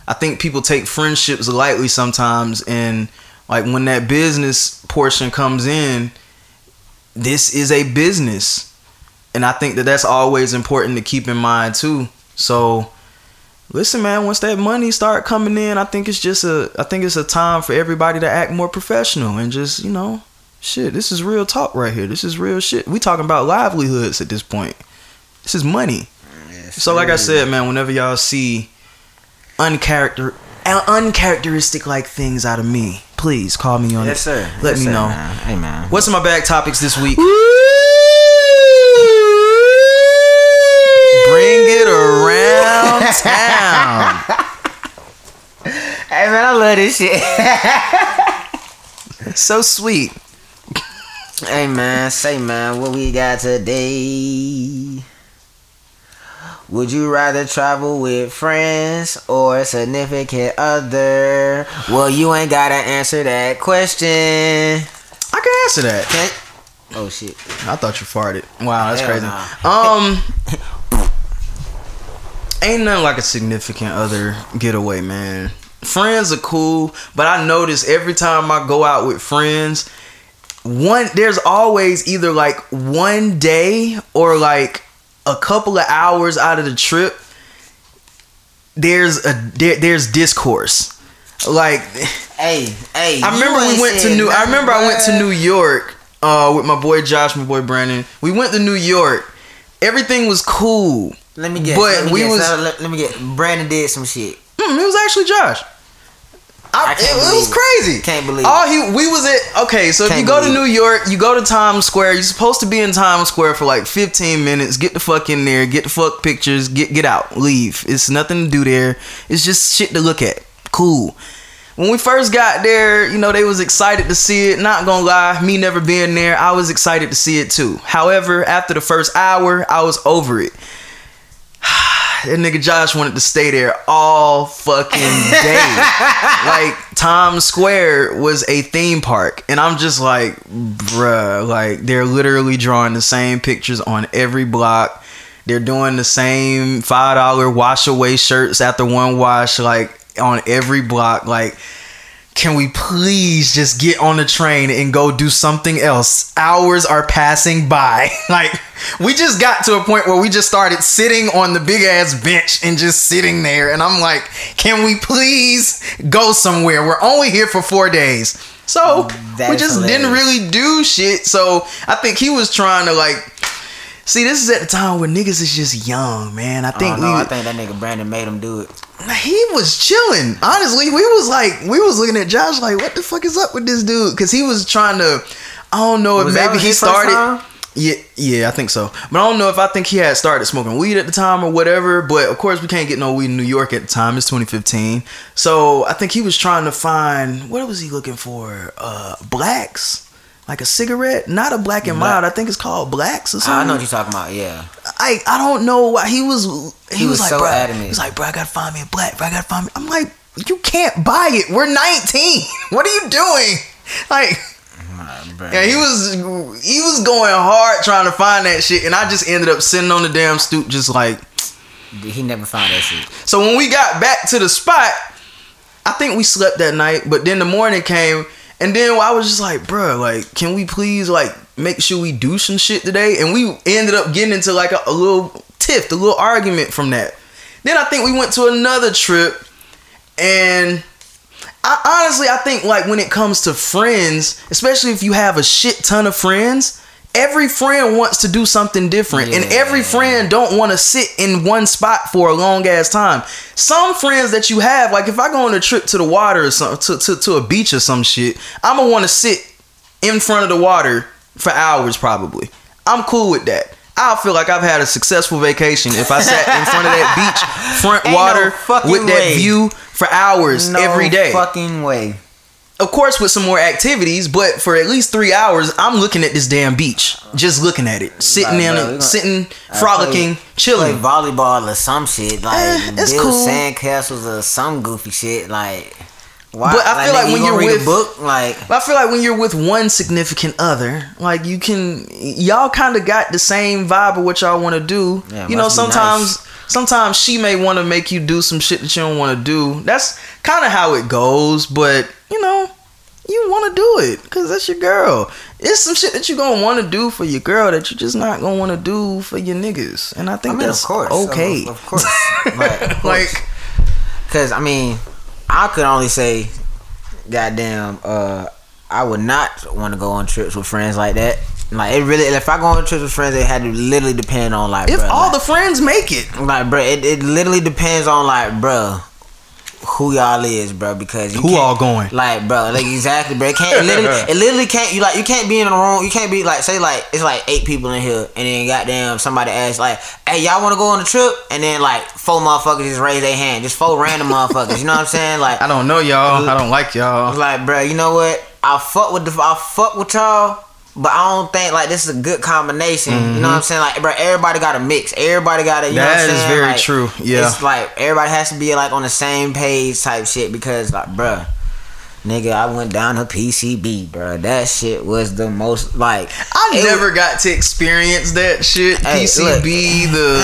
I think people take friendships lightly sometimes, and like when that business portion comes in, this is a business. And I think that that's always important to keep in mind too. So, listen, man. Once that money start coming in, I think it's just a. I think it's a time for everybody to act more professional and just you know, shit. This is real talk right here. This is real shit. We talking about livelihoods at this point. This is money. So, like I said, man, whenever y'all see uncharacter, uh, uncharacteristic like things out of me, please call me on Yes, it. sir. Let Yes, me sir, know. man. Hey, man. What's in my bag topics this week? Bring it around town. Hey, man, I love this shit. So sweet. hey, man. Say, man, what we got today? Would you rather travel with friends or a significant other? Well, you ain't gotta answer that question. I can answer that. Can't. Oh shit. I thought you farted. Wow, that's Hell crazy. nah. Um, ain't nothing like a significant other getaway, man. Friends are cool, but I notice every time I go out with friends, one there's always either like one day or like a couple of hours out of the trip. There's a there, there's discourse. Like Hey, hey. I remember we went to New. I remember I went to New York uh, with my boy Josh, my boy Brandon. We went to New York. Everything was cool. Let me get. But let me we guess, was- Let, let me get. Brandon did some shit. Mm, it was actually Josh. I, I it, it was it. crazy. Can't believe it. All he we was at okay. So if Can't you go to New York, you go to Times Square. You're supposed to be in Times Square for like 15 minutes. Get the fuck in there. Get the fuck pictures. Get get out. Leave. It's nothing to do there. It's just shit to look at. Cool. When we first got there, you know, they was excited to see it. Not gonna lie, me never being there, I was excited to see it too. However, after the first hour, I was over it. That nigga Josh wanted to stay there all fucking day. like Times Square was a theme park, and I'm just like, bruh, like they're literally drawing the same pictures on every block. They're doing the same five dollar wash away shirts after one wash, like on every block. Like, can we please just get on the train and go do something else? Hours are passing by. like, we just got to a point where we just started sitting on the big ass bench and just sitting there. And I'm like, can we please go somewhere? We're only here for four days. So That we just didn't really do shit. So I think he was trying to like. See, this is at the time where niggas is just young, man. I I think don't know. we, I think that nigga Brandon made him do it. He was chilling. Honestly, we was like, we was looking at Josh like, what the fuck is up with this dude? Because he was trying to, I don't know if Was maybe he started. Yeah, yeah, I think so. But I don't know if I think he had started smoking weed at the time or whatever. But of course, we can't get no weed in New York at the time. It's 2015. So I think he was trying to find what was he looking for? Uh, blacks, like a cigarette, not a black and mild. I think it's called blacks or something. I know what you're talking about. Yeah. I I don't know why he was he, He was, was like so bro, adamant. he was like bro I gotta find me a black bro I gotta find me I'm like you can't buy it we're 19 what are you doing like yeah he was he was going hard trying to find that shit and I just ended up sitting on the damn stoop just like He never found that shit. so when we got back to the spot, I think we slept that night, but then the morning came, and then I was just like, bruh, like, can we please like make sure we do some shit today? And we ended up getting into like a, a little tiff, a little argument from that. Then I think we went to another trip, and I honestly I think like when it comes to friends, especially if you have a shit ton of friends, every friend wants to do something different and every friend don't want to sit in one spot for a long ass time. Some friends that you have, like if I go on a trip to the water or something to, to, to a beach or some shit, I'm gonna want to sit in front of the water for hours probably. I'm cool with that. I feel like I've had a successful vacation if I sat in front of that beach, front Ain't water fucking with that way. view for hours No every day fucking way. Of course with some more activities but for at least three hours i'm looking at this damn beach just looking at it sitting Like, in bro, it gonna- sitting frolicking Play chilling volleyball or some shit like Eh, it's build cool. sandcastles or some goofy shit like. Why? But I feel like nigga, when you you're with- book, like I feel like when you're with one significant other, like you can, y'all kind of got the same vibe of what y'all want to do. Yeah, you know, sometimes, nice. Sometimes she may want to make you do some shit that you don't want to do. That's kind of how it goes. But you know, you want to do it because that's your girl. It's some shit that you're gonna want to do for your girl that you're just not gonna want to do for your niggas. And I I think mean, that's of course, okay. of, of course, like, of course. like, Cause I mean, I could only say, goddamn, uh, I would not want to go on trips with friends like that. Like it really, if I go on trips with friends, it had to literally depend on like, if bruh, all like, the friends make it, like, bro, it, it literally depends on like, bruh, who y'all is, bro. Because you who can't- all going? like, bro, like exactly, bro. It can't. Literally, it literally can't. You like, you can't be in the room. You can't be like, say, like, it's like eight people in here, and then goddamn somebody asks, like, hey, y'all want to go on a trip? And then like four motherfuckers just raise their hand, just four random motherfuckers. You know what I'm saying? Like, I don't know y'all. I don't like y'all. like, bro, you know what? I fuck with the, I fuck with y'all. But I don't think like this is a good combination. You know what I'm mm-hmm. saying? Like, bro, everybody got a mix. Everybody got to. You know That is saying? very Like, true. Yeah. It's like everybody has to be like on the same page type shit because like, bruh, Nigga, I went down to PCB, bro. That shit was the most like. I never got to experience that shit. Hey, PCB, the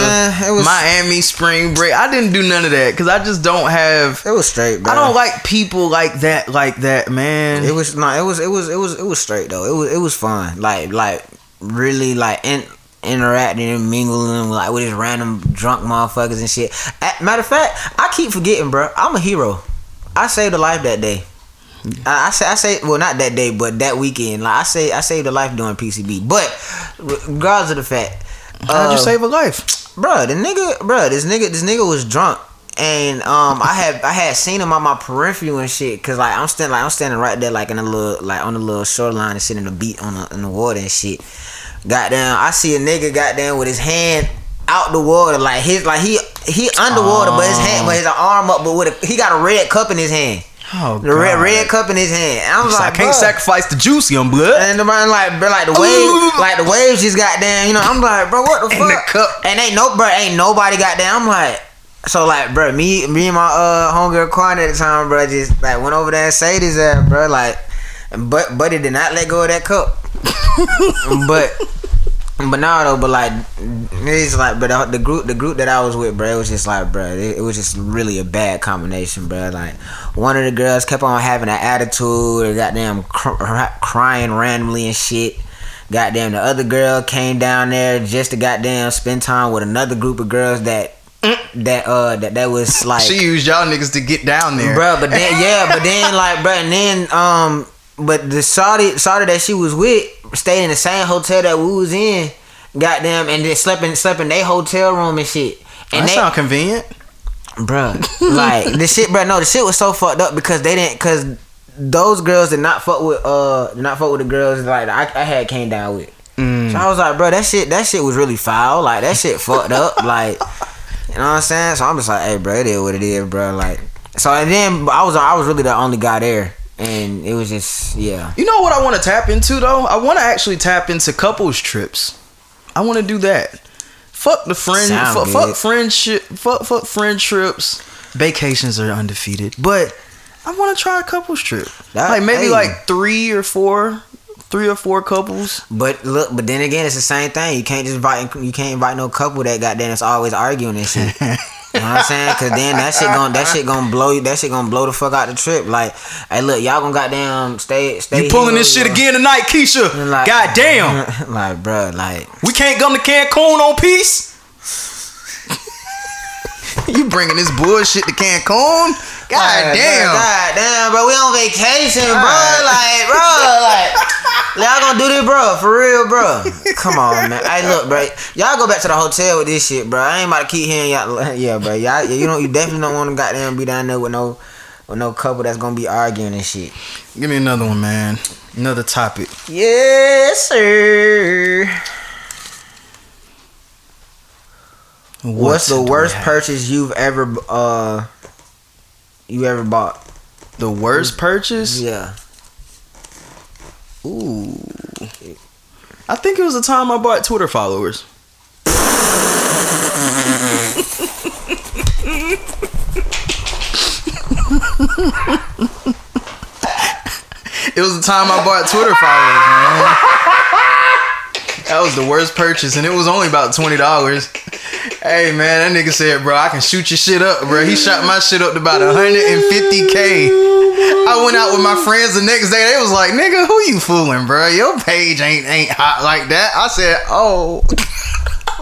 Uh, was- Miami spring break. I didn't do none of that because I just don't have. It was straight, bro. I don't like people like that, like that, man. It was no, it was it was it was it was straight though. It was it was fun. Like like really like in, interacting and mingling like with these random drunk motherfuckers and shit. Matter of fact, I keep forgetting, bro. I'm a hero. I saved a life that day. I, I say I say well not that day, but that weekend. Like I say I saved a life doing PCB. But regardless of the fact, How'd you uh, save a life? bro the nigga, bruh, this nigga, this nigga was drunk, and um, I had I had seen him on my peripheral and shit, cause like I'm standing like I'm standing right there like in a little like on the little shoreline and sitting the beat on the in the water and shit. Goddamn, I see a nigga goddamn with his hand out the water, like his like he he underwater, but his hand, but his arm up, but with a, he got a red cup in his hand, Oh, the red God. red cup in his hand. I'm like, I can't bruh. sacrifice the juice, young blood. And the man like, bro, like the wave, like the waves just got down. You know, I'm like, bro, what the In the fuck? cup. And ain't no, bro, ain't nobody got down. I'm like, so like, bro, me, me and my uh homegirl Quan at the time, bro, just like went over there and saved his ass, bro, like, but Buddy did not let go of that cup, but. But now though, but like it's like, but the, the group, the group that I was with, bro, it was just like, bro, it, it was just really a bad combination, bro. Like one of the girls kept on having an attitude, or goddamn cr- crying randomly and shit. Goddamn, the other girl came down there just to goddamn spend time with another group of girls that that uh that that was like She used y'all niggas to get down there. bro. but then yeah, but then like bruh, and then um but the Saudi Saudi that she was with stayed in the same hotel that we was in, goddamn, and then slept in slept in their hotel room and shit. And that they sound convenient. bruh, like the shit, bruh, no, the shit was so fucked up because they didn't cause those girls did not fuck with uh did not fuck with the girls like I, I had came down with. Mm. So I was like, bro, that shit that shit was really foul. Like that shit fucked up. Like you know what I'm saying? So I'm just like, hey, bro, it is what it is, bro. Like, so and then I was I was really the only guy there, and it was just yeah. You know what I want to tap into though? I want to actually tap into couples trips. I want to do that. Fuck the friend. Fuck, fuck friendship. Fuck fuck friend trips. Vacations are undefeated, but I want to try a couples trip. That- like maybe hey. like three or four, three or four couples. But look, but then again, it's the same thing. You can't just invite you can't invite no couple that goddamn is always arguing and shit. You know what I'm saying? Cause then that shit gon' that shit gonna blow you. That shit gonna blow the fuck out the trip. Like, hey, look, y'all gonna goddamn stay stay. You pulling this shit yo. again tonight, Keisha? Like- God damn. like, bruh, like. We can't come to Cancun on peace. you bringing this bullshit to Cancun? God Like, damn. bro, God damn, bro. We on vacation, bro. Like, bro, like, y'all gonna do this, bro? For real, bro. Come on, man. Hey, look, bro. Y'all go back to the hotel with this shit, bro. I ain't about to keep hearing y'all. Yeah, bro. Y'all, you don't. You definitely don't want to goddamn be down there with no, with no couple that's gonna be arguing and shit. Give me another one, man. Another topic. Yes, sir. What's the worst purchase you've ever uh you ever bought? The worst mm. purchase? Yeah. Ooh. I think it was the time I bought Twitter followers. it was the time I bought Twitter followers, man. That was the worst purchase, and it was only about twenty dollars. Hey man, that nigga said, bro, I can shoot your shit up, bro. He shot my shit up to about 150k. I went out with my friends the next day. They was like, nigga, who you fooling, bro? Your page ain't ain't hot like that. I said, oh.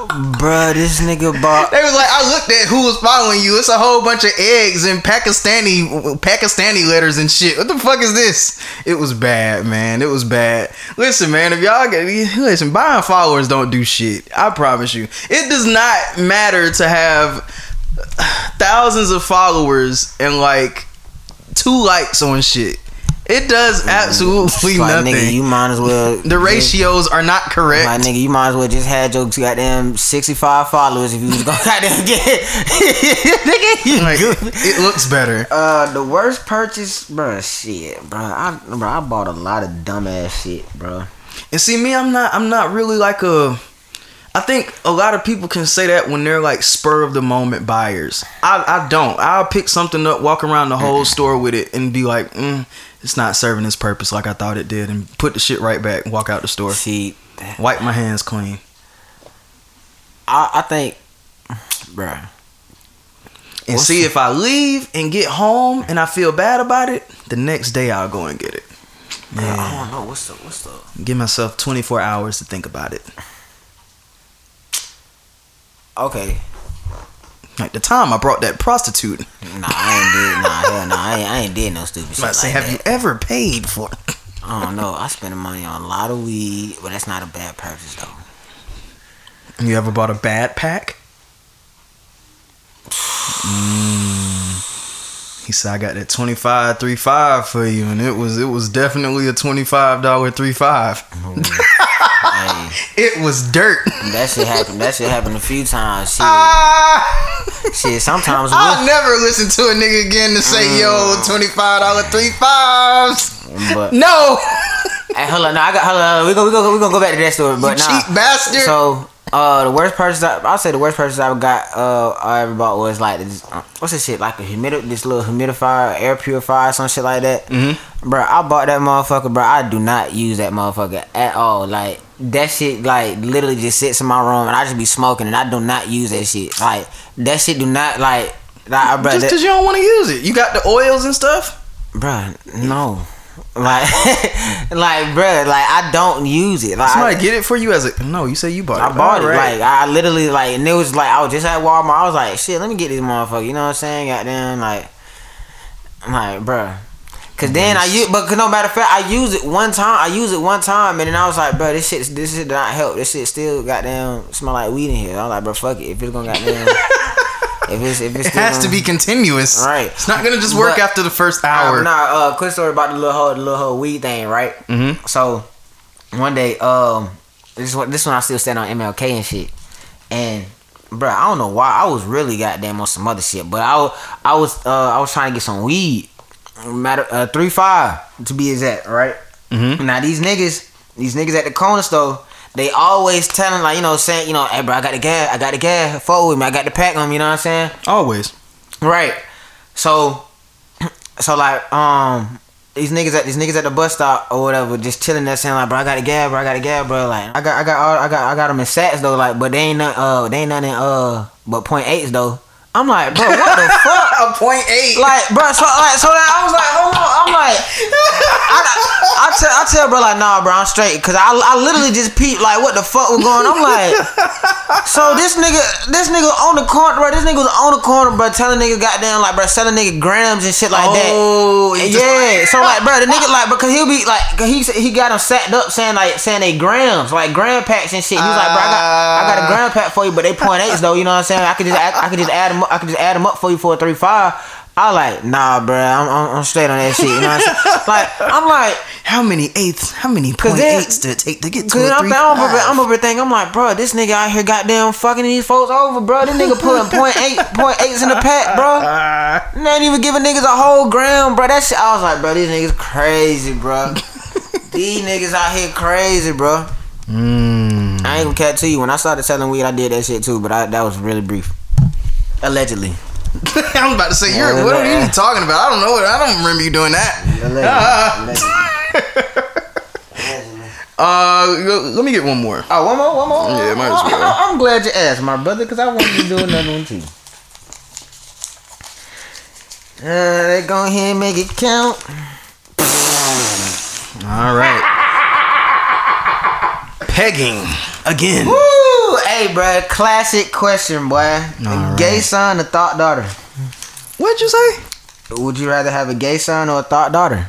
Bruh, this nigga bought They was like, I looked at who was following you. It's a whole bunch of eggs and Pakistani Pakistani letters and shit. What the fuck is this? It was bad, man. It was bad. Listen, man, if y'all get listen, buying followers don't do shit. I promise you. It does not matter to have thousands of followers and like two likes on shit. It does absolutely like nothing. nigga, you might as well the ratios are not correct. Like nigga, you might as well just had your goddamn sixty five followers if you was gonna goddamn get nigga. You like, it looks better. Uh, the worst purchase, bro. Shit, bro. I, bro, I bought a lot of dumbass shit, bro. And see me, I'm not I'm not really like a I think a lot of people can say that when they're like spur of the moment buyers. I, I don't. I'll pick something up, walk around the whole store with it, and be like, mm, it's not serving its purpose like I thought it did, and put the shit right back and walk out the store. See, Wipe my hands clean. I, I think, bruh. And What's see the- if I leave and get home and I feel bad about it, the next day I'll go and get it. I don't know what's the what's the. Give myself 24 hours to think about it. Okay, Like the time I brought that prostitute. nah, I ain't did nah hell nah I ain't, I ain't did no stupid shit like say, have that. you ever paid for I don't know. I spend money on a lot of weed, but that's not a bad purchase though. You ever bought a bad pack? Mm. He said I got that 25 35 for you and it was it was definitely a $25 35. hey, It was dirt. that shit happened. That shit happened a few times. Shit, Ah! shit. Sometimes I'll never listen to a nigga again to say yo $25 35s. but No. hey, hold on. No, I got hold on. We go. We go. We gonna go back to that story. But you nah. cheap bastard. So uh, the worst purchase I, I'll say the worst purchase I have got uh I ever bought was like this, uh, what's this shit like a humidi this little humidifier air purifier some shit like that. Mm-hmm. Bro, I bought that motherfucker, bro. I do not use that motherfucker at all. Like that shit like literally just sits in my room and I just be smoking and I do not use that shit. Like that shit do not like. Like, bro, Just because you don't want to use it. You got the oils and stuff? Bro, no. Like, like, bruh, like I don't use it. Like, Somebody I, get it for you as a. No, you say you bought it. I bought it. Alright. Like I literally like, and it was like I was just at Walmart. I was like, shit, let me get this motherfucker. You know what I'm saying? Goddamn, like, I'm like, bruh. Cause then I use, but no matter of fact, I use it one time. I use it one time, and then I was like, bro, this shit, this shit did not help. This shit still goddamn smell like weed in here. I was like, bro, fuck it. If it's gonna goddamn, if it's if it's It has to be continuous. Right. It's not gonna just work But- after the first Hour. Nah, uh, quick story about the little whole, the little whole weed thing, right? Mhm. So, one day, um, this one, this one I still stand on MLK and shit, and bro, I don't know why I was really goddamn on some other shit, but I, I was, uh, I was trying to get some weed, matter, uh, three five to be exact, right? Mhm. Now these niggas, these niggas at the corner store. They always telling like you know saying you know hey bro I got the gas I got the gas forward with me I got the pack on me you know what I'm saying Always. Right. So, so like, um, these niggas at these niggas at the bus stop or whatever, just chilling there saying like, bro, I got a gab, bro, I got a gab, bro. Like, I got, I got, all, I got, I got them in sats though, like, but they ain't none, uh, they ain't nothing, uh, but point eights though. I'm like, bro, what the fuck? A point eight. Like, bro, so like, so then I was like, hold on, I'm like, I, I tell, I tell bro like, nah, bro, I'm straight, cause I, I literally just peeped like, what the fuck was going? on? I'm like, so this nigga, this nigga on the corner, bro, this nigga was on the corner, bro, telling nigga goddamn like, bro, selling nigga grams and shit like that. Oh, just- Yeah, so like, bro, the nigga like, because he'll be like, he he got him sacked up saying like, saying they grams, like gram packs and shit. He was like, bro, I got, I got a uh. gram pack for you, but they point eights though. You know what I'm saying? I could just, add, I could just add them, up, I could just add them up for you for a three five. I like, nah, bro, I'm, I'm, I'm straight on that shit. You know what I'm saying? Like, I'm like, How many eighths? How many point then- eights did it take to get to Cause a I'm, three I'm, over? I'm over thinking, I'm like, bro, this nigga out here goddamn fucking these folks over, bro. This nigga putting point eight, point eights in the pack, bro. Ain't even giving niggas a whole gram, bro. That shit, I was like, bro, these niggas crazy, bro. these niggas out here crazy, bro. Mm. I ain't gonna cat to you. When I started selling weed, I did that shit too, but I, that was really brief. Allegedly. I'm about to say, you're, what are you talking about? I don't know. I don't remember you doing that. Uh, go- let me get one more. Oh, one more, one more. Yeah, might as well. I, am glad you asked, my brother, because I wanted to do another one too. Uh, they go ahead and make it count. All right. Pegging again. Woo! Hey, bruh, classic question, boy. All Gay right. son or thought daughter? What'd you say? Would you rather have a gay son or a thought daughter?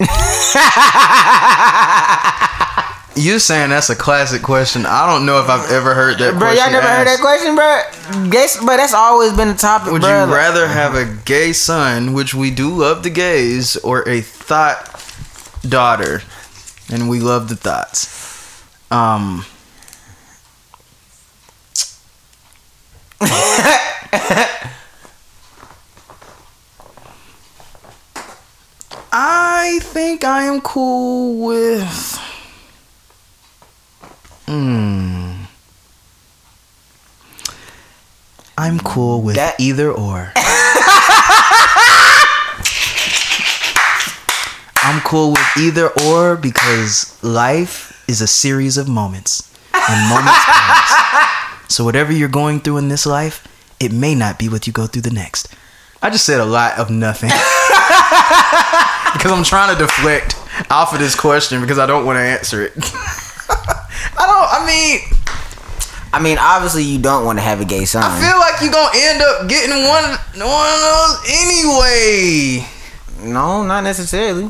You saying that's a classic question? I don't know if I've ever heard that. Bro, question y'all never heard that question, bro? Gay, but that's always been the topic, Would bruh. you rather have a gay son, which we do love the gays, or a thought daughter, and we love the thoughts? Um. I think I am cool with. Hmm. I'm cool with That- either or. I'm cool with either or because life is a series of moments and moments pass. So whatever you're going through in this life, it may not be what you go through the next. I just said a lot of nothing because I'm trying to deflect off of this question because I don't want to answer it. I don't. I mean, I mean, obviously you don't want to have a gay son. I feel like you're gonna end up getting one one of those anyway. no, not necessarily.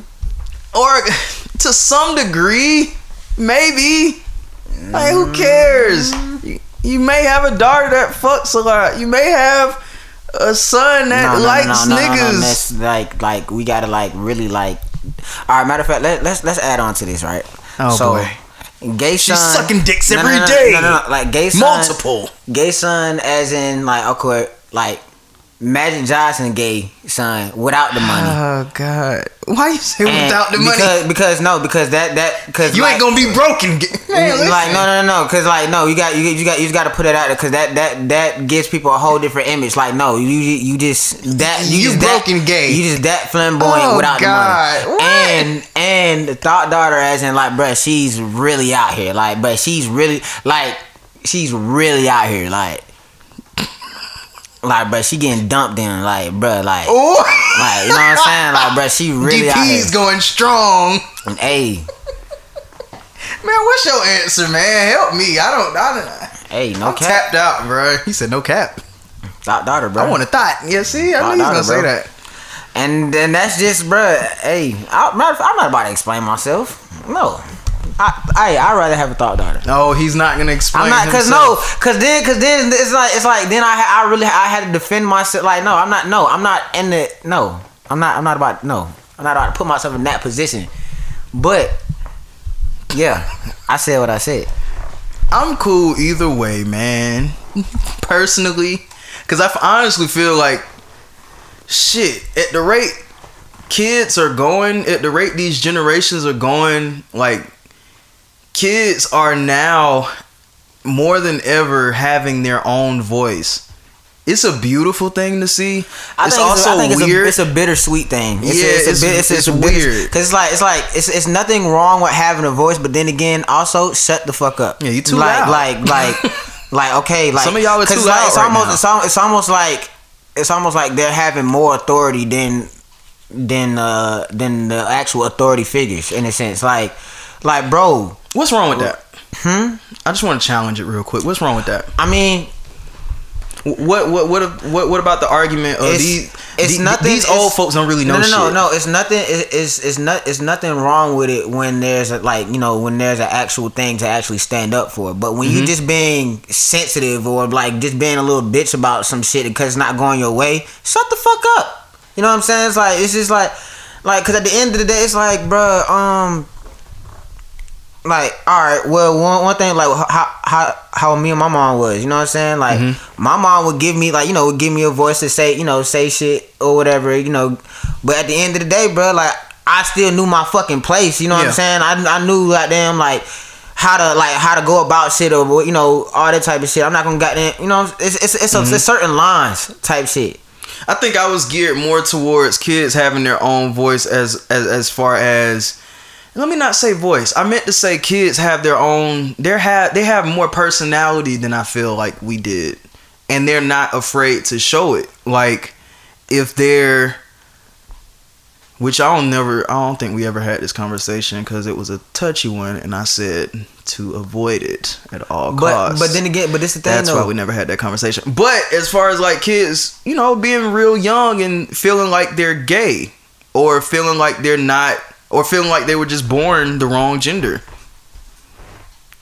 or to some degree, maybe. Like, who cares? You, you may have a daughter that fucks a lot. You may have a son that likes niggas. That's like, like we gotta like really like. All right, matter of fact, let, let's let's add on to this, right? Oh, boy. Gay son, She's sucking dicks no, no, no, day. No, no, no, like gay son, Multiple. gay son, as in like okay, like Magic Johnson gay son without the money. Oh God! Why you say And without the money? Because, because no, because that that because you like, ain't gonna be broken. Man, like no no no no because like no you got you, you got you just got to put it out there because that that that gives people a whole different image like no you you just that you, You just broken that, gay. you just that flamboyant Oh, without God. the money What? and and the thought daughter as in like bruh she's really out here like but she's really like she's really out here like like bruh she getting dumped in like bruh like Ooh. like you know what I'm saying like bruh she really out here DP's going strong. and, hey Man, what's your answer, man? Help me. I don't. I don't. hey no I'm cap tapped out, bro. He said no cap. thought daughter bro I want a thought. Yeah, see, I Thought knew he was gonna say that. And then that's just, bruh. Hey, I'm not, I'm not about to explain myself. No, I, I, I'd rather have a thought daughter. No, he's not gonna explain. I'm not, cause no, cause then, cause then it's like, it's like then I, I really, I had to defend myself. Like, no, I'm not, no, I'm not in the, no, I'm not, I'm not about, no, I'm not about to put myself in that position. But, yeah, I said what I said. I'm cool either way, man. Personally, because I f- honestly feel like shit at the rate kids are going, at the rate these generations are going, like kids are now more than ever having their own voice. It's a beautiful thing to see. I it's think also I think weird. It's a, it's a bittersweet thing. It's Yeah, a, it's, it's- a it's, it's it's, a weird. Cause it's like it's like it's it's nothing wrong with having a voice, but then again, also shut the fuck up. Yeah, you too like, loud. Like like like okay, like Some of y'all are too it's like, loud It's right almost now. it's, al- it's almost like it's almost like they're having more authority than than uh than the actual authority figures in a sense. Like like bro, What's wrong with that? Hmm. I just want to challenge it real quick. What's wrong with that? I mean What what what what what about the argument of it's, these it's the- nothing. these it's- old folks don't really know no, no, no, no. It's nothing. It, it's it's not. It's nothing wrong with it when there's a, like you know when there's an actual thing to actually stand up for. But when Mm-hmm. you just being sensitive or like just being a little bitch about some shit because it's not going your way, shut the fuck up. You know what I'm saying? It's like it's just like like because at the end of the day, it's like, bruh, um. Like, all right, well, one, one thing, like how how how me and my mom was, you know what I'm saying? Like, Mm-hmm. my mom would give me, like, you know, would give me a voice to say, you know, say shit or whatever, you know. But at the end of the day, bro, like, I still knew my fucking place, you know what Yeah. I'm saying? I, I knew, like, damn, like, how to like how to go about shit or you know all that type of shit. I'm not gonna get goddamn, you know, it's it's it's, a, Mm-hmm. it's certain lines type shit. I think I was geared more towards kids having their own voice as as as far as let me not say voice. I meant to say kids have their own they have they have more personality than I feel like we did. And they're not afraid to show it. Like if they're which I don't never I don't think we ever had this conversation cuz it was a touchy one and I said to avoid it at all But costs. but then again, but this is the thing That's though. why we never had that conversation. But as far as like kids, you know, being real young and feeling like they're gay or feeling like they're not or feeling like they were just born the wrong gender.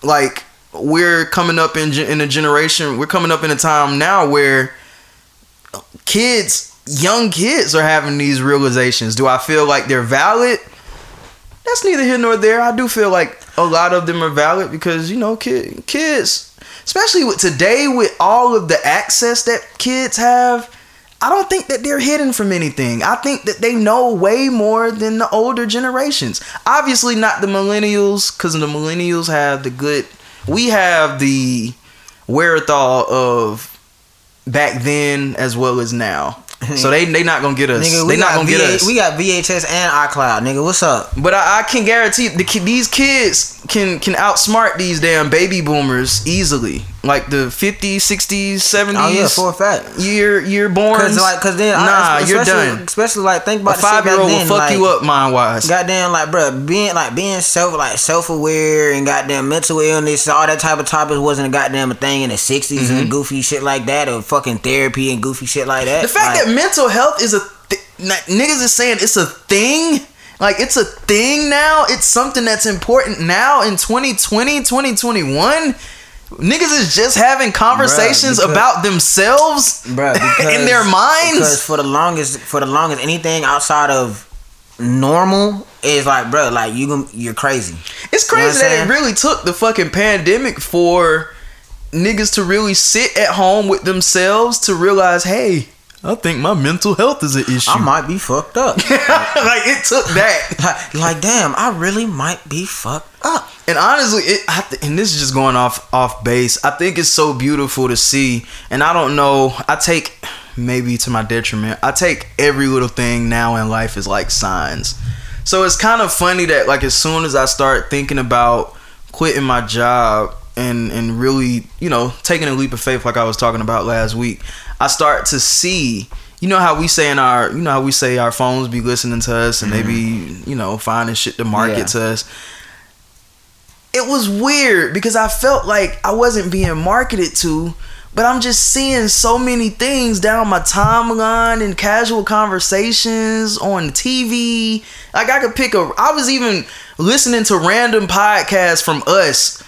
Like we're coming up in in a generation, we're coming up in a time now where kids, young kids are having these realizations. Do I feel like they're valid? That's neither here nor there. I do feel like a lot of them are valid because you know, kid, kids, especially with today, with all of the access that kids have, I don't think that they're hidden from anything. I think that they know way more than the older generations. Obviously, not the millennials, because the millennials have the good. We have the wherewithal of back then as well as now. So they they not gonna get us. Nigga, they not gonna get us. we got VHS and iCloud, nigga. What's up? But I, I can guarantee the these kids can can outsmart these damn baby boomers easily. Like the 50s, 60s, 70s. Oh yeah, for a fact. year year born. Cause like, cause then nah, you're especially- done. Especially like think A about the shit five year old will fuck like, you up mind wise. Goddamn, like, bruh, being like being self like self aware and goddamn mental illness, all that type of topics wasn't a goddamn a thing in the 60s Mm-hmm. and goofy shit like that, or fucking therapy and goofy shit like that. The fact Like, that mental health is a th- niggas is saying it's a thing. Like it's a thing now. It's something that's important now in 2020, 2021. Niggas is just having conversations because- about themselves bruh, because, in their minds. Because for the longest, for the longest, anything outside of normal is like, bro, like you you're crazy. It's You know crazy that it really took the fucking pandemic for niggas to really sit at home with themselves to realize, hey, I think my mental health is an issue. I might be fucked up. like it took that. like, like, damn, I really might be fucked up. And honestly, it, I th- and this is just going off off base. I think it's so beautiful to see, and I don't know. I take maybe to my detriment. I take every little thing now in life as like signs. So it's kind of funny that like as soon as I start thinking about quitting my job and and really you know taking a leap of faith like I was talking about last week, I start to see. You know how we say in our, you know how we say our phones be listening to us and they be, mm-hmm. you know, finding shit to market Yeah. to us it was weird because I felt like I wasn't being marketed to, but I'm just seeing so many things down my timeline and casual conversations on TV. Like I could pick a I was even listening to random podcasts from us.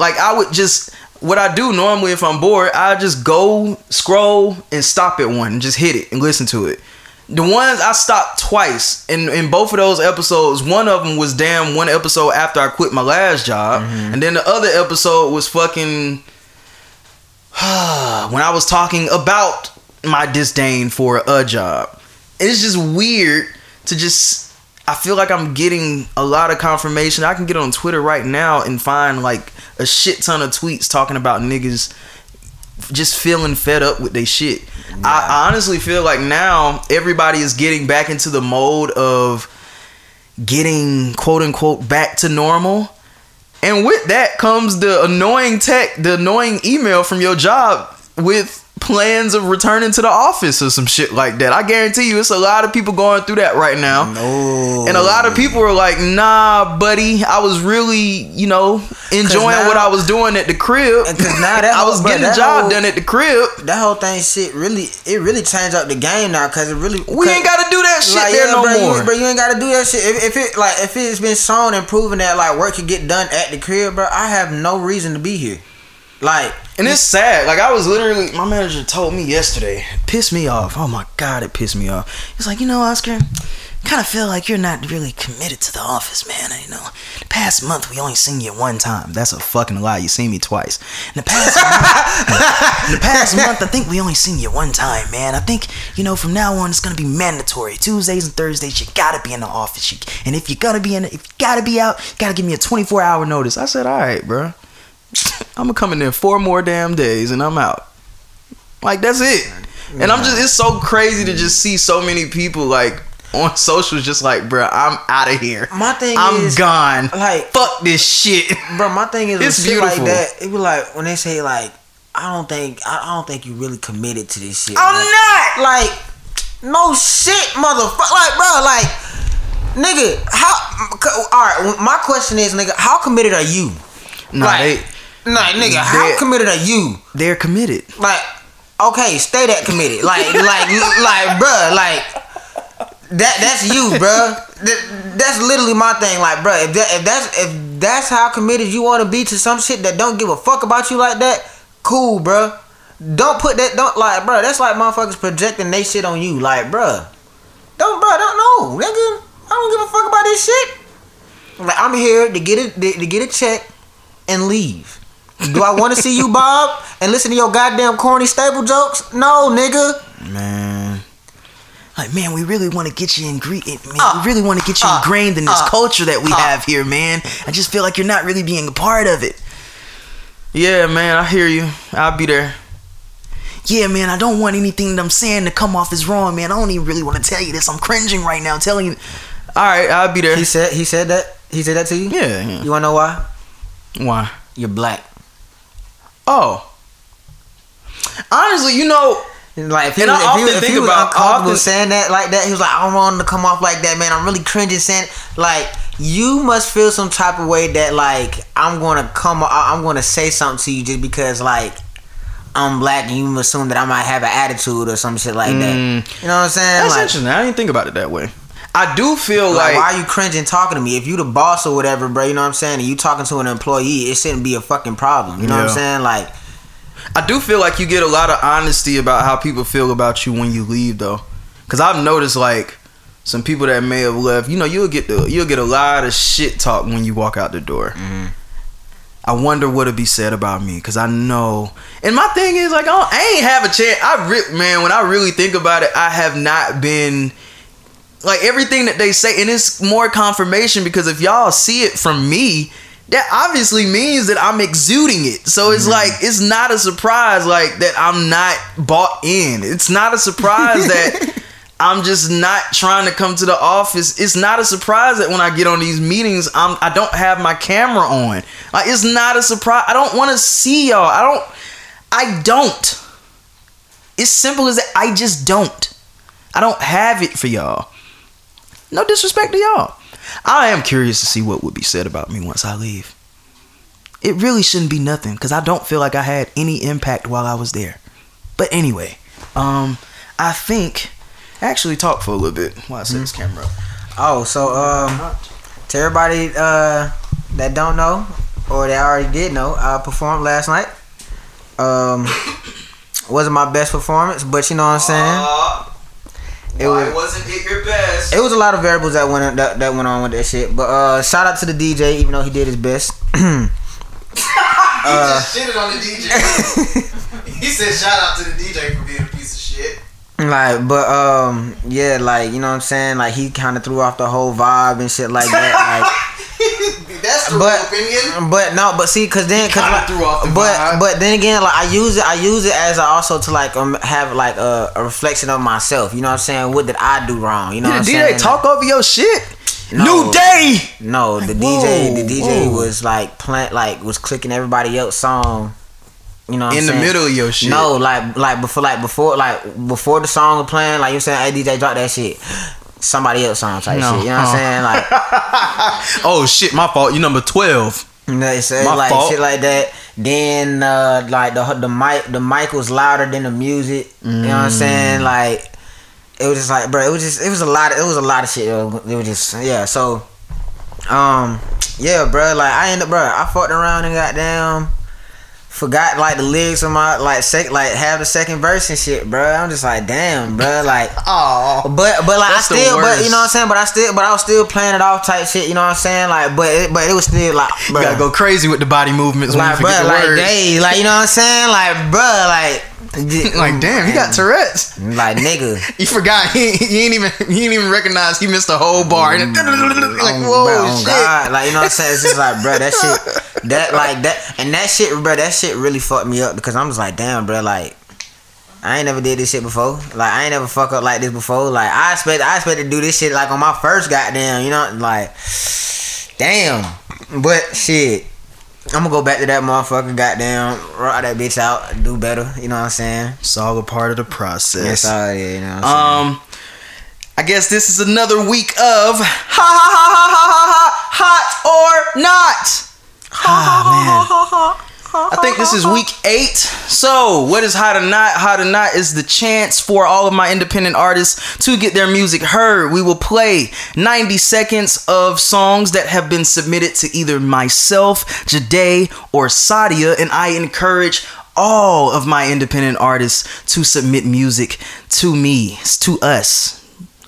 Like I would just what I do normally if I'm bored, I just go scroll and stop at one and just hit it and listen to it. The ones I stopped twice in in both of those episodes. One of them was damn one episode after I quit my last job, mm-hmm. and then the other episode was fucking when I was talking about my disdain for a job. It's just weird to just. I feel like I'm getting a lot of confirmation. I can get on Twitter right now and find like a shit ton of tweets talking about niggas just feeling fed up with their shit. I, I honestly feel like now everybody is getting back into the mode of getting quote unquote back to normal. And with that comes the annoying tech, the annoying email from your job with plans of returning to the office or some shit like that. I guarantee you it's a lot of people going through that right now. No. And a lot of people are like, nah, buddy, I was really, you know, enjoying now- what I was doing at the crib. And 'cause now that I was whole- bruh, getting the job whole- done at the crib. that whole thing shit really it really changed up the game now because it really We ain't gotta do that shit like, there yeah, no bro, more. You, bro, you ain't gotta do that shit. If, if it like if it's been shown and proven that like work can get done at the crib, bro, I have no reason to be here. Like And it's sad. Like I was literally, my manager told me yesterday, pissed me off. Oh my god, it pissed me off. He's like, you know, Oscar, kind of feel like you're not really committed to the office, man. You know, the past month we only seen you one time. That's a fucking lie. You seen me twice. In the past, month, the past month, I think we only seen you one time, man. I think you know from now on it's gonna be mandatory. Tuesdays and Thursdays, you gotta be in the office. You, and if you gotta be in, if you gotta be out, you gotta give me a 24 hour notice. I said, all right, bro. I'm gonna come in there four more damn days and I'm out. Like that's it. And I'm just it's so crazy to just see so many people like on socials just like, bruh, I'm out of here. my thing I'm is gone. like Fuck this shit. bro, my thing is It's shit like beautiful. that. It be like when they say like I don't think I, I don't think you really committed to this shit. I'm like, not. like no shit, motherfucker. Like bro, like nigga, how? All right, my question is, nigga, how committed are you? Nah, like, they Nah, nigga, how committed are you? they're committed. Like, okay, stay that committed. Like, like, like, bruh, like that. That's you, bruh. That, that's literally my thing. Like, bruh, if that, if that's if that's how committed you want to be to some shit that don't give a fuck about you like that, cool, bruh. Don't put that. Don't like, bruh. That's like motherfuckers projecting they shit on you. Like, bruh, don't, bruh, don't know, nigga. I don't give a fuck about this shit. Like, I'm here to get it to, to get a check and leave. Do I want to see you, Bob, and listen to your goddamn corny stable jokes? No, nigga. Man. Like, man, we really want to get you ingre- man, Uh, we really want to get you uh, ingrained in this uh, culture that we uh. have here, man. I just feel like you're not really being a part of it. Yeah, man, I hear you. I'll be there. yeah, man, I don't want anything that I'm saying to come off as wrong, man. I don't even really want to tell you this. I'm cringing right now telling you. All right, I'll be there. He said he said that he said that to you. Yeah, yeah. You wanna know why? Why? You're black. Oh. Honestly, you know, Like if he, And was, I if he, often if think he was about- often- saying that like that, he was like, I don't want him to come off like that, man. I'm really cringing saying like you must feel some type of way that like I'm gonna come, I'm gonna say something to you just because like I'm black and you assume that I might have an attitude or some shit like that. Mm. You know what I'm saying? that's like, interesting. I didn't think about it that way. I do feel like, like, why are you cringing talking to me? If you the boss or whatever, bro, you know what I'm saying? And you talking to an employee, it shouldn't be a fucking problem. You know what I'm saying? Like, I do feel like you get a lot of honesty about how people feel about you when you leave, though. Because I've noticed like some people that may have left. You know, you'll get the you'll get a lot of shit talk when you walk out the door. Mm-hmm. I wonder what'll be said about me because I know. And my thing is like, I, don't- I ain't have a chance. I re- man, when I really think about it, I have not been like everything that they say, and it's more confirmation because if y'all see it from me, that obviously means that I'm exuding it. So it's mm-hmm. like it's not a surprise like that I'm not bought in. It's not a surprise that I'm just not trying to come to the office. It's not a surprise that when I get on these meetings, I'm I don't have my camera on. Like it's not a surprise. I don't want to see y'all. I don't I don't. It's simple as that. I just don't. I don't have it for y'all. No disrespect to y'all. I am curious to see what would be said about me once I leave. It really shouldn't be nothing because I don't feel like I had any impact while I was there. But anyway, um, I think actually talk for a little bit while I set this camera up. oh, so um, to everybody uh that don't know or that already did know, I performed last night. Um, wasn't my best performance, but you know what I'm saying. It was- wasn't it your best? It was a lot of variables that went that, that went on with that shit. But uh, shout out to the DJ, even though he did his best. he just shitted on the DJ. he said, "Shout out to the DJ for being a piece of shit." Like, but um, yeah, like you know what I'm saying. Like he kind of threw off the whole vibe and shit like that. Like, real opinion. but but no, but see, cause then, cause Kinda like, threw off the but vibe. but then again, like I use it, I use it as a, also to like um have like a, a reflection of myself. You know what I'm saying? What did I do wrong? You know what Did I'm the saying? DJ talk over your shit? No. New day. No, the Whoa, DJ, the DJ whoa. was like plant, like was clicking everybody else song. You know, what In I'm the saying? middle of your shit. No, like like before, like before, like before the song was playing, like you saying, hey DJ, drop that shit. Somebody else song type No. shit. You know what I'm saying? Like, Oh shit, my fault. You number twelve. you know, it's, it's My like fault. shit like that. Then uh like the the mic the mic was louder than the music. You know what I'm Mm. saying? Like it was just like, bro, it was just it was a lot. Of, it was a lot of shit. It was, it was just yeah. So, um, yeah, bro. Like I ended, up, bro. I fucked around and got down. Forgot like the lyrics of my like sec like have the second verse and shit, bro. I'm just like, damn, bro. Like, Oh. but but like I still, but you know what I'm saying. But I still, but I was still playing it off type shit. You know what I'm saying? Like, but it, but it was still like, You gotta go crazy with the body movements when Like, bro, the like, words. hey, like, you know what I'm saying? Like, bro, like, like, damn, he got Tourette's. Like, nigga. You forgot he, he ain't even he ain't even recognize he missed a whole bar. And like, Oh, whoa, bro, shit. God. Like, you know what I'm saying? It's just like, bro, that shit, that, like, that, and that shit, bro, that shit really fucked me up because I'm just like, damn, bro, like, I ain't never did this shit before. Like, I ain't never fuck up like this before. Like, I expect, I expect to do this shit like on my first goddamn, you know, like, damn. But shit, I'm gonna go back to that motherfucker, goddamn, rock that bitch out, do better. You know what I'm saying? It's all a part of the process. That's all it is. You know what I'm saying? Um, I guess this is another week of ha ha ha ha ha ha hot or not. Ah man. I think this is week eight. So, what is Hot or Not? Hot or Not is the chance for all of my independent artists to get their music heard. We will play 90 seconds of songs that have been submitted to either myself, Jade, or Sadia, and I encourage all of my independent artists to submit music to me, to us.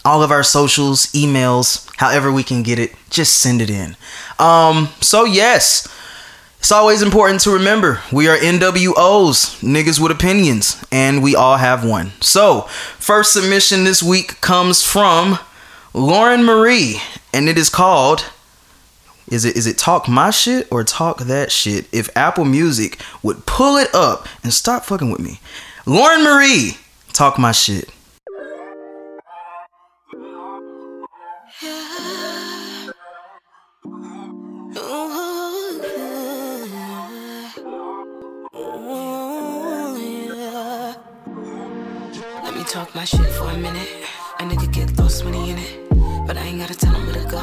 All of our socials, emails, however we can get it, just send it in. Um, so yes. It's always important to remember we are NWOs, niggas with opinions, and we all have one. So, first submission this week comes from Lauren Marie, and it is called is it is it talk my shit or talk that shit? If Apple Music would pull it up and stop fucking with me. Lauren Marie, talk my shit. My shit for a minute. A nigga get lost when he in it. But I ain't gotta tell him where to go.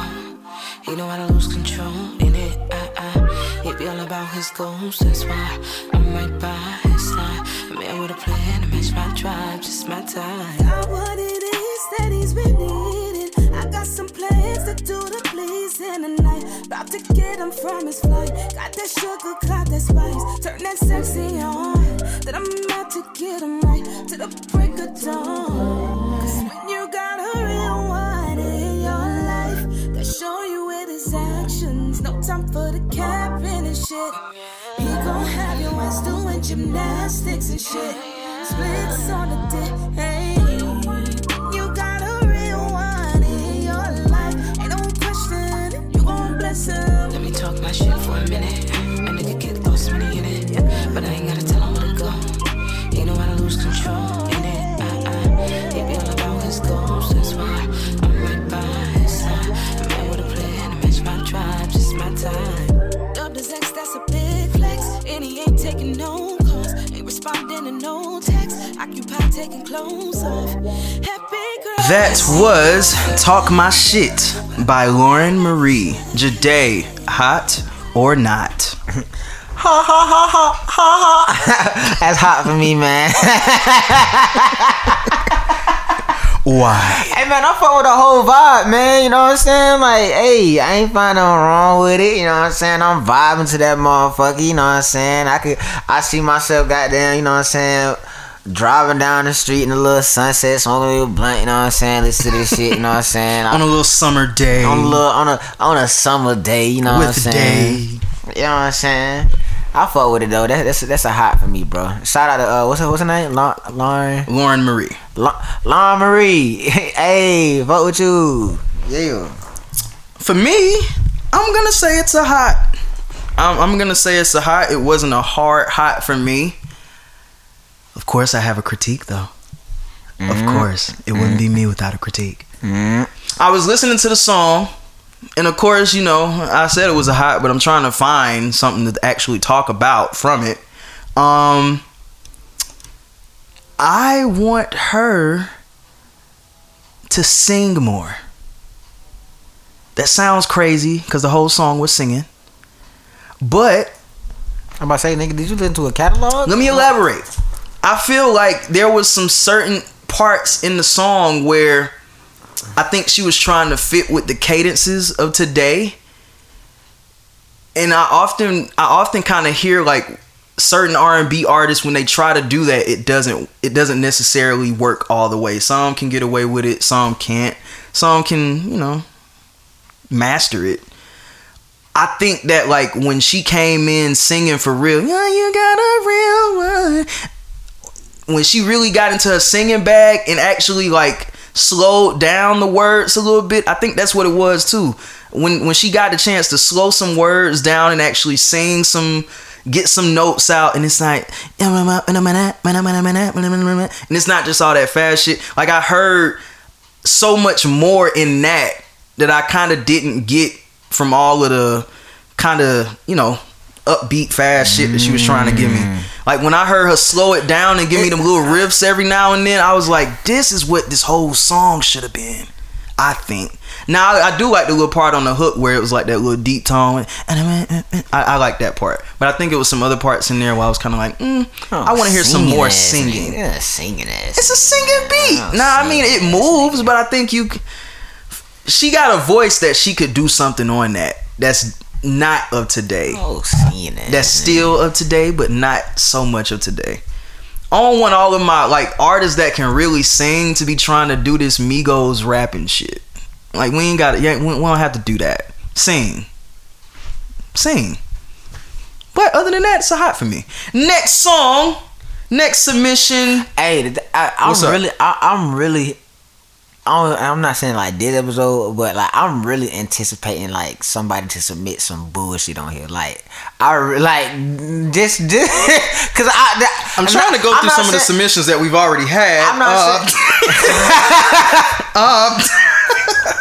He know how to lose control in it. I, I, it be all about his goals. That's why I'm right by his side. A man with a plan to match my drive. Just my time. Got what it is that he's been needing. Got some plans to do to please him tonight. About to get him from his flight. Got that sugar, got that spice. Turn that sexy on. That I'm about to get him right to the break of dawn. Cause when you got a real one in your life, that show you with his actions. No time for the capping and shit. He gon' have your ass doing gymnastics and shit. Splits on the dick. Hey, That was Talk My Shit by Lauren Marie. Jade, hot or not? Ha ha ha ha ha ha. That's hot for me, man. Why? hey man, I fuck with the whole vibe, man. You know what I'm saying? Like, hey, I ain't find nothing wrong with it. You know what I'm saying? I'm vibing to that motherfucker. You know what I'm saying? I could, I see myself, goddamn. You know what I'm saying? Driving down the street in the little sunset, smoking a little blunt. You know what I'm saying? Listen to this shit. You know what I'm saying? On a little summer day. on a little on a on a summer day, you know what I'm with the saying? day. You know what I'm saying? I fuck with it though. That, that's that's a hot for me, bro. Shout out to uh, what's her what's her name? La- Lauren Lauren Marie. La- Lauren Marie. hey, fuck with you. Yeah. For me, I'm gonna say it's a hot. I'm, I'm gonna say it's a hot. It wasn't a hard hot for me. Of course, I have a critique though. Of mm-hmm. course, it wouldn't be mm-hmm. me without a critique. Mm-hmm. I was listening to the song, and of course, you know, I said it was a hot, but I'm trying to find something to actually talk about from it. Um, I want her to sing more. That sounds crazy because the whole song was singing. But I'm about to say, nigga, did you listen to a catalog? let me elaborate. I feel like there was some certain parts in the song where I think she was trying to fit with the cadences of today. And I often I often kind of hear like certain R&B artists when they try to do that it doesn't it doesn't necessarily work all the way. Some can get away with it, some can't. Some can, you know, master it. I think that like when she came in singing for real, yeah, you got a real one. When she really got into her singing bag and actually like slowed down the words a little bit, I think that's what it was too. When when she got the chance to slow some words down and actually sing some get some notes out and it's like and it's not just all that fast shit. Like I heard so much more in that that I kind of didn't get from all of the kind of you know upbeat fast shit that she was trying to give me. Like when I heard her slow it down and give me them little riffs every now and then, I was like, this is what this whole song should have been. I think. Now I, I do like the little part on the hook where it was like that little deep tone. And I, I like that part, but I think it was some other parts in there where I was kind of like, mm, I want to hear some more singing. Yeah, singing ass. It's a singing beat. Oh, nah, I mean it moves, but I think you. She got a voice that she could do something on that. That's not of today. Oh, ass. That's still of today, but not so much of today. I don't want all of my like artists that can really sing to be trying to do this Migos rapping shit. Like we ain't got it. Yeah, we, we don't have to do that. Sing, sing. But other than that, it's a hot for me. Next song, next submission. Hey, I, I'm What's really, I, I'm really I I'm not saying like this episode, but like I'm really anticipating like somebody to submit some bullshit on here. Like I like just just because I I'm trying to go I'm through not some of the submissions that we've already had. I'm not Uh, uh,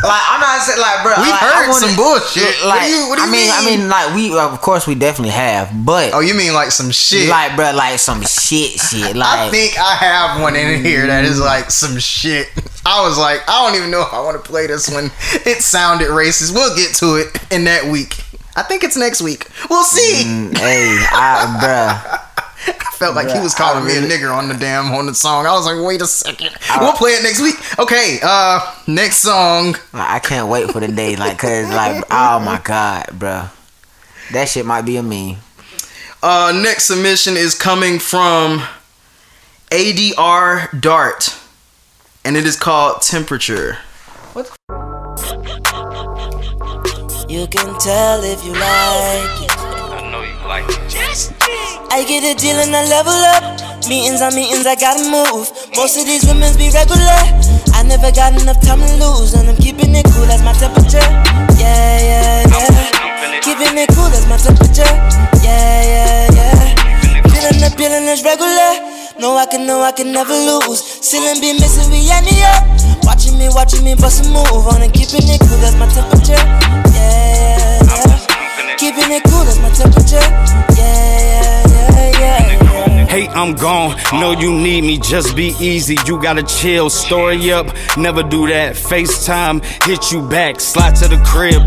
like I'm not saying like bro. We've like, heard wanna- some bullshit. What Like do you- what do I you mean, I mean? mean like we of course we definitely have, but oh, you mean like some shit? like bro, like some shit, shit. Like I think I have one in here that is like some shit. I was like, I don't even know if I want to play this one. It sounded racist. We'll get to it in that week. I think it's next week. We'll see. Mm, hey, I, bruh. I felt like he was calling I me a nigger on the damn on the song. I was like, wait a second. we'll play it next week. Okay, uh next song. I can't wait for the day, like, cause, like, oh my god, bruh. That shit might be a meme. Uh next submission is coming from ADR Dart. And it is called Temperature. You can tell if you like it. I know you like it. I get a deal and I level up. Meetings on meetings, I gotta move. Most of these women's be regular. I never got enough time to lose, and I'm keeping it cool as my temperature. Yeah, yeah, yeah. Keeping it cool as my temperature. Yeah, yeah, yeah. Feeling the feeling is regular. No, I can, no, I can never lose. Ceiling be missing, we end it up. Watching me, watching me bust a move on and keeping it cool that's my temperature. Yeah, yeah, yeah. Keeping it cool that's my temperature. Yeah, yeah, yeah, yeah. Hey, I'm gone. Know you need me, just be easy. You gotta chill, story up. Never do that. FaceTime, hit you back. Slide to the crib,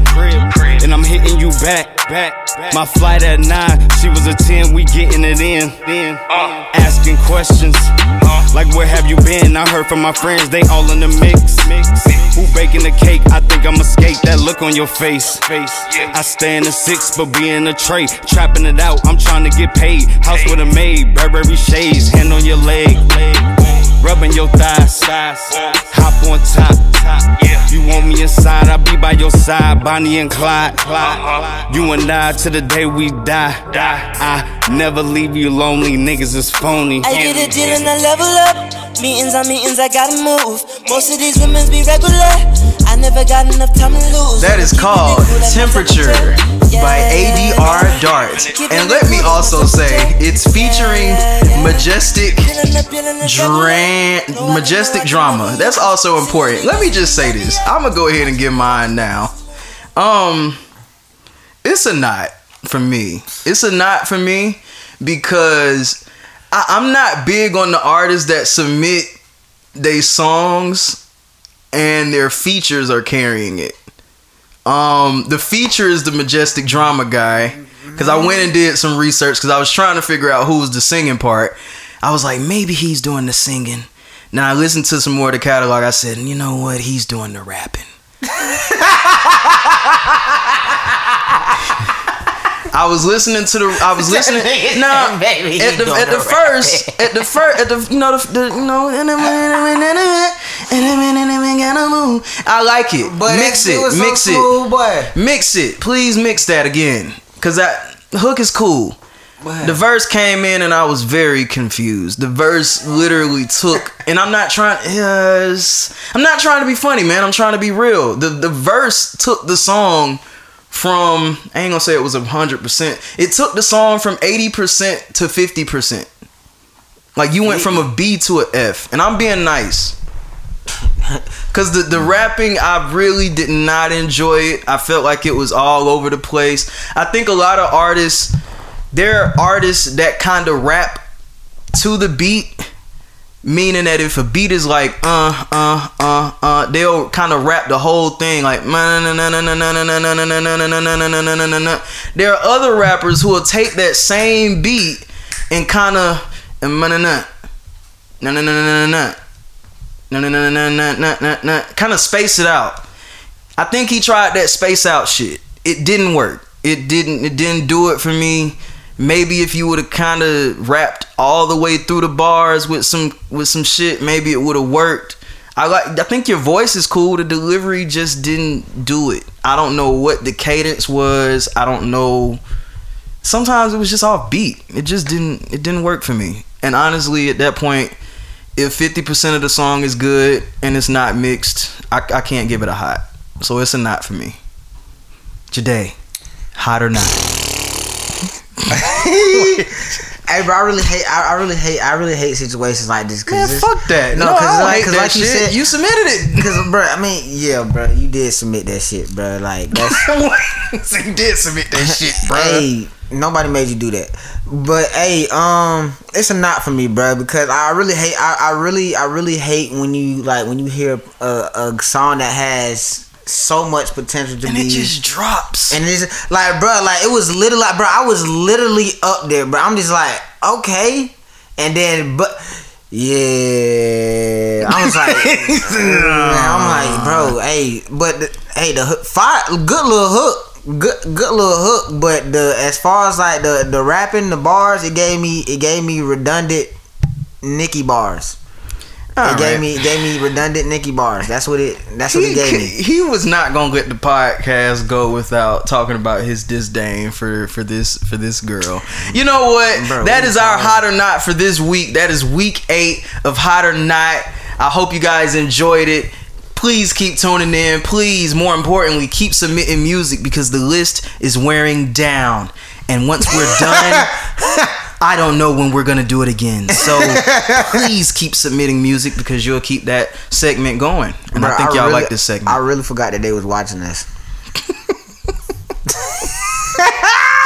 and I'm hitting you back. Back. My flight at nine, she was a 10, we getting it in. in. Uh. Asking questions, uh. like where have you been? I heard from my friends, they all in the mix. mix. Who baking the cake? I think I'ma skate. That look on your face. face I stay in the six, but be in the tray. Trapping it out, I'm trying to get paid. House with a maid, Burberry shades, hand on your leg. Rubbing your thighs, hop on top. You want me inside, I'll be by your side, Bonnie and Clyde. You and I to the day we die. I never leave you lonely, niggas is phony. I get a deal and I level up. Meetings on meetings, I gotta move. Most of these women's be regular. I never got enough time to lose. Is called Temperature by ADR. Dart. And let me also say it's featuring. Majestic I Majestic Drama. That's also important. Let me just say this. I'm gonna go ahead and get mine now. Um it's a not for me. It's a not for me because I, I'm not big on the artists that submit their songs and their features are carrying it. Um, the feature is the majestic drama guy because I went and did some research because I was trying to figure out who was the singing part. I was like, maybe he's doing the singing. Now I listened to some more of the catalog. I said, you know what? He's doing the rapping. I was listening to the. I was listening. Nah, Baby, at the at the first, at the first, at the you know the, the you know. I like it. But mix it, mix it, boy. mix it. Please mix that again, cause that hook is cool. The verse came in and I was very confused. The verse literally took, and I'm not trying. Yes, I'm not trying to be funny, man. I'm trying to be real. The the verse took the song from. I ain't gonna say it was a hundred percent. It took the song from eighty percent to fifty percent. Like you went from a B to a F, and I'm being nice. Cause the, the rapping I really did not enjoy it. I felt like it was all over the place. I think a lot of artists there are artists that kind of rap to the beat, meaning that if a beat is like uh uh uh uh, they'll kind of rap the whole thing like. There are other rappers who will take that same beat and kind of and na na na na na na na na na kind of space it out. I think he tried that space out shit. It didn't work. It didn't. It didn't do it for me. Maybe if you would have kind of rapped all the way through the bars with some with some shit, maybe it would have worked. I like. I think your voice is cool. The delivery just didn't do it. I don't know what the cadence was. I don't know. Sometimes it was just off beat. It just didn't. It didn't work for me. And honestly, at that point, if fifty percent of the song is good and it's not mixed, I, I can't give it a hot. So it's a not for me. Today, hot or not? Hey, bro, I really hate. I, I really hate. I really hate situations like this. Cause Man, fuck that. No, No, I cause don't like, hate cause that like you shit. said, you submitted it. Cause, bro, I mean, yeah, bro, you did submit that shit, bro. Like that's. so you did submit that shit, bro. Hey, nobody made you do that. But hey, um, it's a not for me, bro, because I really hate. I, I really, I really hate when you like when you hear a, a song that has so much potential to and be. And it just drops. and it's like, bro, like it was literally, like, bro, I was literally up there, bro. I'm just like, okay, and then, but. Yeah, I was like, I'm like, bro, hey, but the, hey, the hook, fire, good little hook, good, good little hook, but the as far as like the the rapping, the bars, it gave me, it gave me redundant Nicki bars. All it gave me, gave me redundant Nicki bars. That's what it, that's what he, it gave me. he was not gonna let the podcast go without talking about his disdain for for this for this girl. You know what? Bro, that is our hot or not for this week. That is week eight of hot or not. I hope you guys enjoyed it. Please keep tuning in. Please, more importantly, keep submitting music because the list is wearing down. And once we're done, I don't know when we're gonna do it again. So please keep submitting music because you'll keep that segment going. And I Bro, think y'all really- like this segment. I really forgot that they was watching this.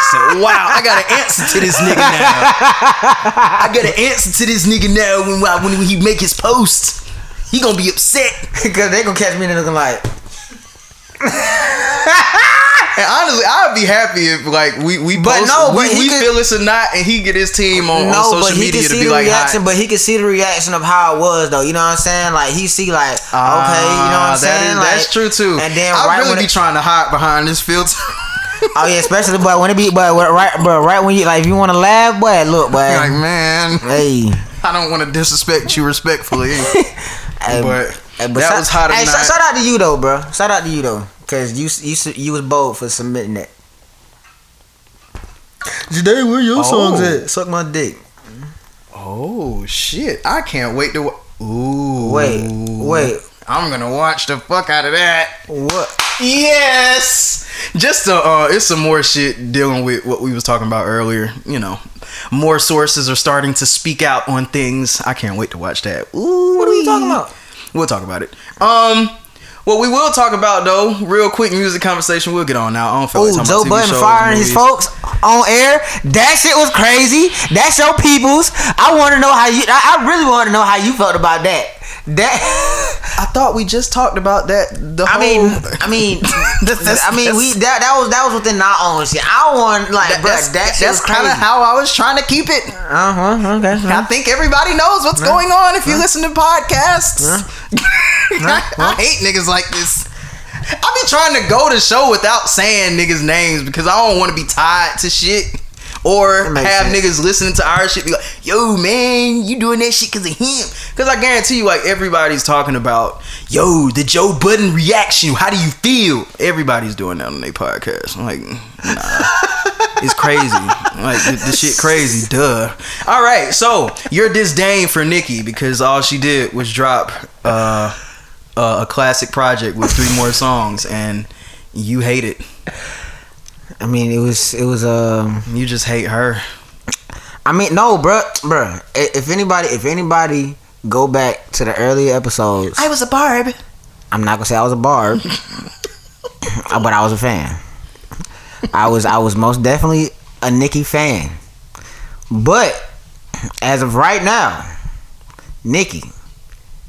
So wow, I got an answer to this nigga now. I got an answer to this nigga now when I- when he make his post. He gonna be upset. Cause they gonna catch me and looking like, And honestly, I'd be happy if like we we But post, no, we, but he we could- feel it's or not, and he get his team on, on no, but social media to see be the like reaction. But he can see the reaction of how it was, though. You know what I'm saying? Like he see, like, okay, you know what Ah, I'm that saying? is- like, that's true too. And then I right really when be it, trying to hide behind this filter. oh yeah, especially but when it be, but right, but right when you like, if you want to laugh, but look, boy, like man, hey, I don't want to disrespect you respectfully, hey, but hey, that shout- was hot Hey, shout out to you though, bro. Shout out to you though, cause you you you was bold for submitting that. Today, where your songs at? Suck my dick. Oh shit! I can't wait to. wa- Ooh, Wait, wait, I'm gonna watch the fuck out of that. what? Yes. Just to, uh, it's some more shit dealing with what we was talking about earlier. You know, more sources are starting to speak out on things. I can't wait to watch that. Ooh, What are you talking about? We'll talk about it. Um, what we will talk about though, real quick music conversation. We'll get on now. I don't feel like Oh, Joe Budden shows, firing his folks on air. That shit was crazy. That's your peoples. I want to know how you. I, I really want to know how you felt about that. That. I thought we just talked about that. The I whole. mean, I mean, That's- that's- I mean, we that that was that was within our own shit. I want like, that- bro, that's that that's kind of how I was trying to keep it. Uh huh. Okay. I think everybody knows what's going on if you listen to podcasts. I, I hate niggas like this. I be trying to go to show without saying niggas' names because I don't want to be tied to shit. Or have sense. niggas listening to our shit be like, yo, man, you doing that shit because of him. Because I guarantee you, like, everybody's talking about, yo, the Joe Budden reaction. How do you feel? Everybody's doing that on their podcast. I'm like, nah. it's crazy. Like, the, the shit crazy. Duh. All right, so your disdain for Nicki because all she did was drop uh, uh, a classic project with three more songs and you hate it. I mean, it was it was um. You just hate her. I mean, no, bruh, bruh. If anybody, if anybody go back to the earlier episodes, I was a barb. I'm not gonna say I was a barb, but I was a fan. I was I was most definitely a Nicki fan. But as of right now, Nicki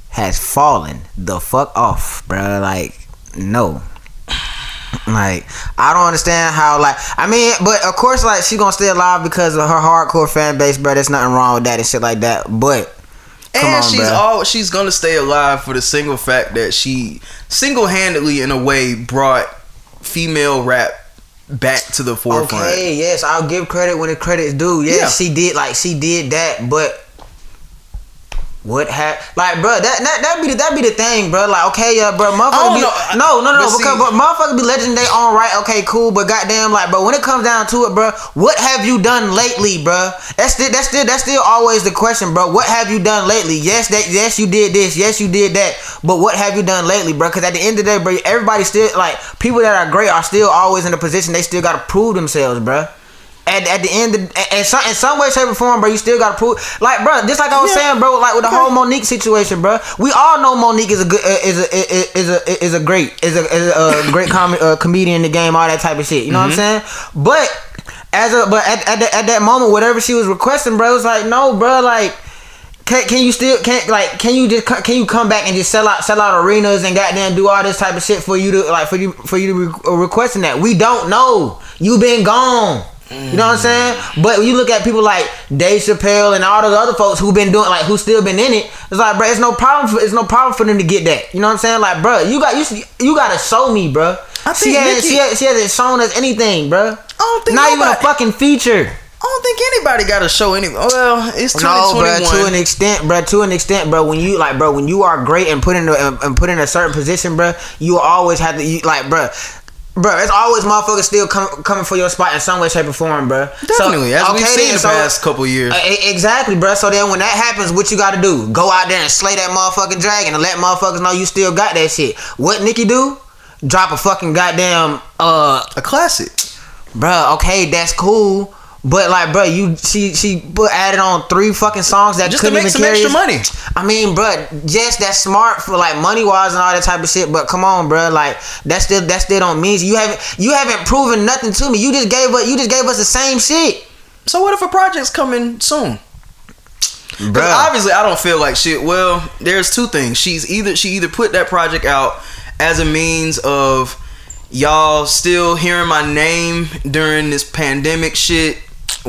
has fallen the fuck off, bruh. Like, no. Like, I don't understand how, like, I mean, but of course, like, she gonna stay alive because of her hardcore fan base, bruh. There's nothing wrong with that and shit like that. But, Come and on, she's bruh. all she's gonna stay alive for the single fact that she single-handedly in a way brought female rap back to the forefront. Okay, yes, I'll give credit when the credit's due. Yes, Yeah. she did like she did that, but What have like, bro? That that that be the, that be the thing, bro. Like, okay, yeah, bro. Motherfucker don't be. I- no, no, no, because but motherfucker be legend they on right. Okay, cool, but goddamn, like, bro, when it comes down to it, bro, what have you done lately, bro? That's still that's still that's still always the question, bro. What have you done lately? Yes, that yes you did this, yes you did that, but what have you done lately, bro? Because at the end of the day, bro, everybody still like people that are great are still always in a position they still gotta prove themselves, bro. At, at the end, of, in some in some way, shape, or form, bro, you still gotta prove. Like, bro, just like I was saying, bro, like with the whole Mo'Nique situation, bro. We all know Mo'Nique is a good, uh, is a is a is a great is a, is a, great com- uh, comedian in the game, all that type of shit. You know what I'm saying? But as a but at at, the, at that moment, whatever she was requesting, bro, it's like no, bro, like. Can, can you still can like can you just can you come back and just sell out sell out arenas and goddamn do all this type of shit for you to like for you for you to be uh, requesting that we don't know you been gone you know what I'm saying but when you look at people like Dave Chappelle and all those other folks who've been doing like who still been in it it's like bro it's no problem for it's no problem for them to get that you know what I'm saying like bro you got you you gotta show me bro I she think has Nicki- she, has, she hasn't shown us anything bro I don't think not even a fucking feature. I don't think anybody got to show any. Well, it's No, bro. 2021. To an extent, bro. To an extent, bro. When you like, bro, when you are great and put in a, and put in a certain position, bro, you always have to, you, like, bro. Bro, it's always motherfuckers still com- coming for your spot in some way, shape, or form, bro. Definitely, as we've seen the past couple years. Uh, exactly, bro. So then when that happens, what you got to do? Go out there and slay that motherfucking dragon and let motherfuckers know you still got that shit. What Nicki do? Drop a fucking goddamn uh a classic. bro. okay, that's cool. But like, bruh, you she she put added on three fucking songs that Just to couldn't make even some carry extra money. I mean, bruh, yes, that's smart for like money wise and all that type of shit. But come on, bruh, like that still that still don't mean you haven't you haven't proven nothing to me. You just gave us you just gave us the same shit. So what if a project's coming soon? Bruh. obviously I don't feel like shit. Well, there's two things. She's either she either put that project out as a means of y'all still hearing my name during this pandemic shit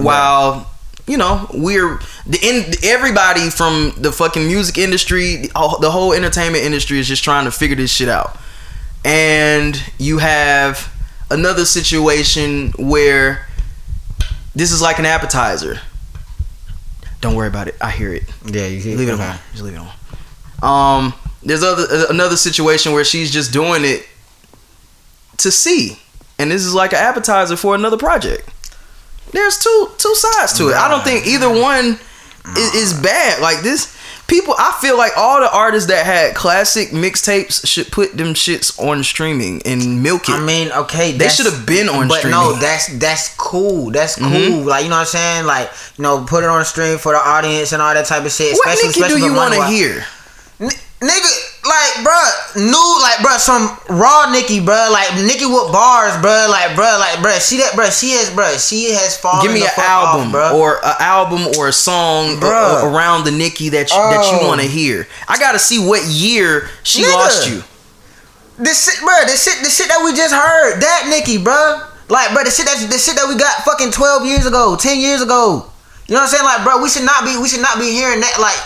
while you know we're the in everybody from the fucking music industry the whole- entertainment industry is just trying to figure this shit out. And you have another situation where this is like an appetizer. Don't worry about it. I hear it. Yeah, you see, leave it alone. Just leave it alone. Um there's other another situation where she's just doing it to see. And this is like an appetizer for another project there's two two sides to it i don't think either one is, is bad like this people i feel like all the artists that had classic mixtapes should put them shits on streaming and milk it I mean, okay, They should have been on but streaming. Mm-hmm. no, that's that's cool. That's cool. Like you know what I'm saying? Like you know, put it on stream for the audience and all that type of shit. what especially, Nicki do you want to hear N- nigga, like, bruh, new, like, bruh, some raw Nicki, bruh, like, Nicki with bars, bruh, like, bruh, like, bruh, she that, bruh, she has, bruh, she has fallen. Give me an album off, bruh. or an album or a song Bruh. uh, around the Nicki that you, that you Oh. want to hear. I gotta see what year she Nigga. lost you. this shit, bruh, this shit, the shit that we just heard, that Nicki, bruh, like, bruh, the shit that, the shit that we got fucking twelve years ago, ten years ago. You know what I'm saying? Like, bruh, we should not be, we should not be hearing that, like,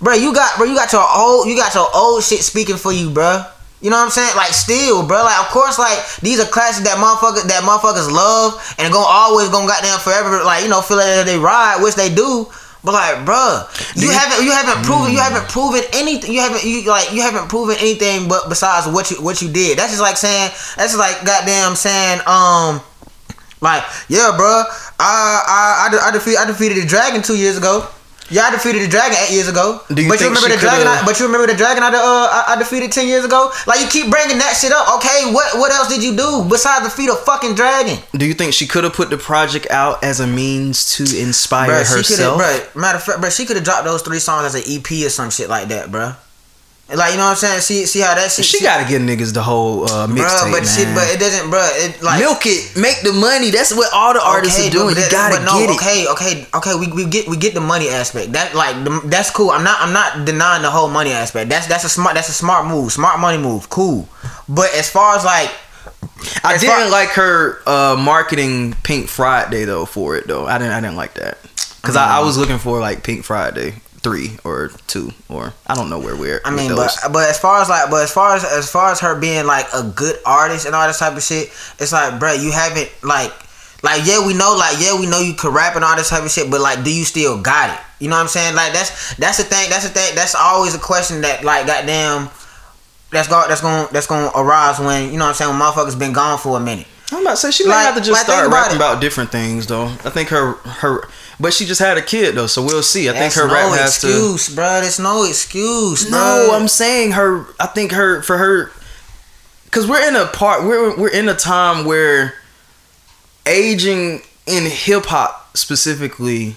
bruh, you got, bruh, you got your old, you got your old shit speaking for you, bruh. You know what I'm saying? Like still, bro. Like of course, like these are classics that motherfuckers that motherfuckers love and gonna always gonna goddamn forever. Like you know, feel like they ride, which they do. But like, bruh, you haven't you haven't proven you haven't proven anything. You haven't you like you haven't proven anything but besides what you what you did. That's just like saying that's just like goddamn saying um like yeah, bruh. I I I, I defeated I defeated the dragon two years ago. Yeah, I defeated the dragon eight years ago. Do you but you remember the dragon? I, but you remember the dragon I, de- uh, I, I defeated ten years ago? Like you keep bringing that shit up. Okay, what what else did you do besides defeat a fucking dragon? Do you think she could have put the project out as a means to inspire Bruh, she could have, herself? bruh, matter of fact, bruh, she could have dropped those three songs as an EP or some shit like that, bruh. Like you know what I'm saying? See, see how that shit. She gotta get niggas the whole uh, mixtape, but man. shit, but it doesn't, bruh. It like Milk it, make the money. That's what all the artists Okay, are doing. You gotta but no, get it. Okay, okay, okay. We, we get we get the money aspect. That like the, that's cool. I'm not I'm not denying the whole money aspect. That's that's a smart that's a smart move, smart money move. Cool. But as far as like, I didn't far- like her uh, marketing Pink Friday though for it though. I didn't. I didn't like that because I, I was looking for like Pink Friday three or two or I don't know where we're. I mean, but but as far as like, but as far as as far as her being like a good artist and all this type of shit, it's like, bruh, you haven't like. Like yeah, we know, like yeah, we know you could rap and all this type of shit, but like, do you still got it? You know what I'm saying? Like that's that's the thing. That's the thing. That's always a question that like goddamn. That's going that's going that's going to arise when you know what I'm saying when motherfuckers been gone for a minute. I'm about to say she might Like- have to just like, start about rapping it. about different things though. I think her her but she just had a kid though, so we'll see. I think her no rap has to excuse, bro. There's no excuse, bro. No, I'm saying her. I think her for her, because we're in a part. We're we're in a time where aging in hip hop specifically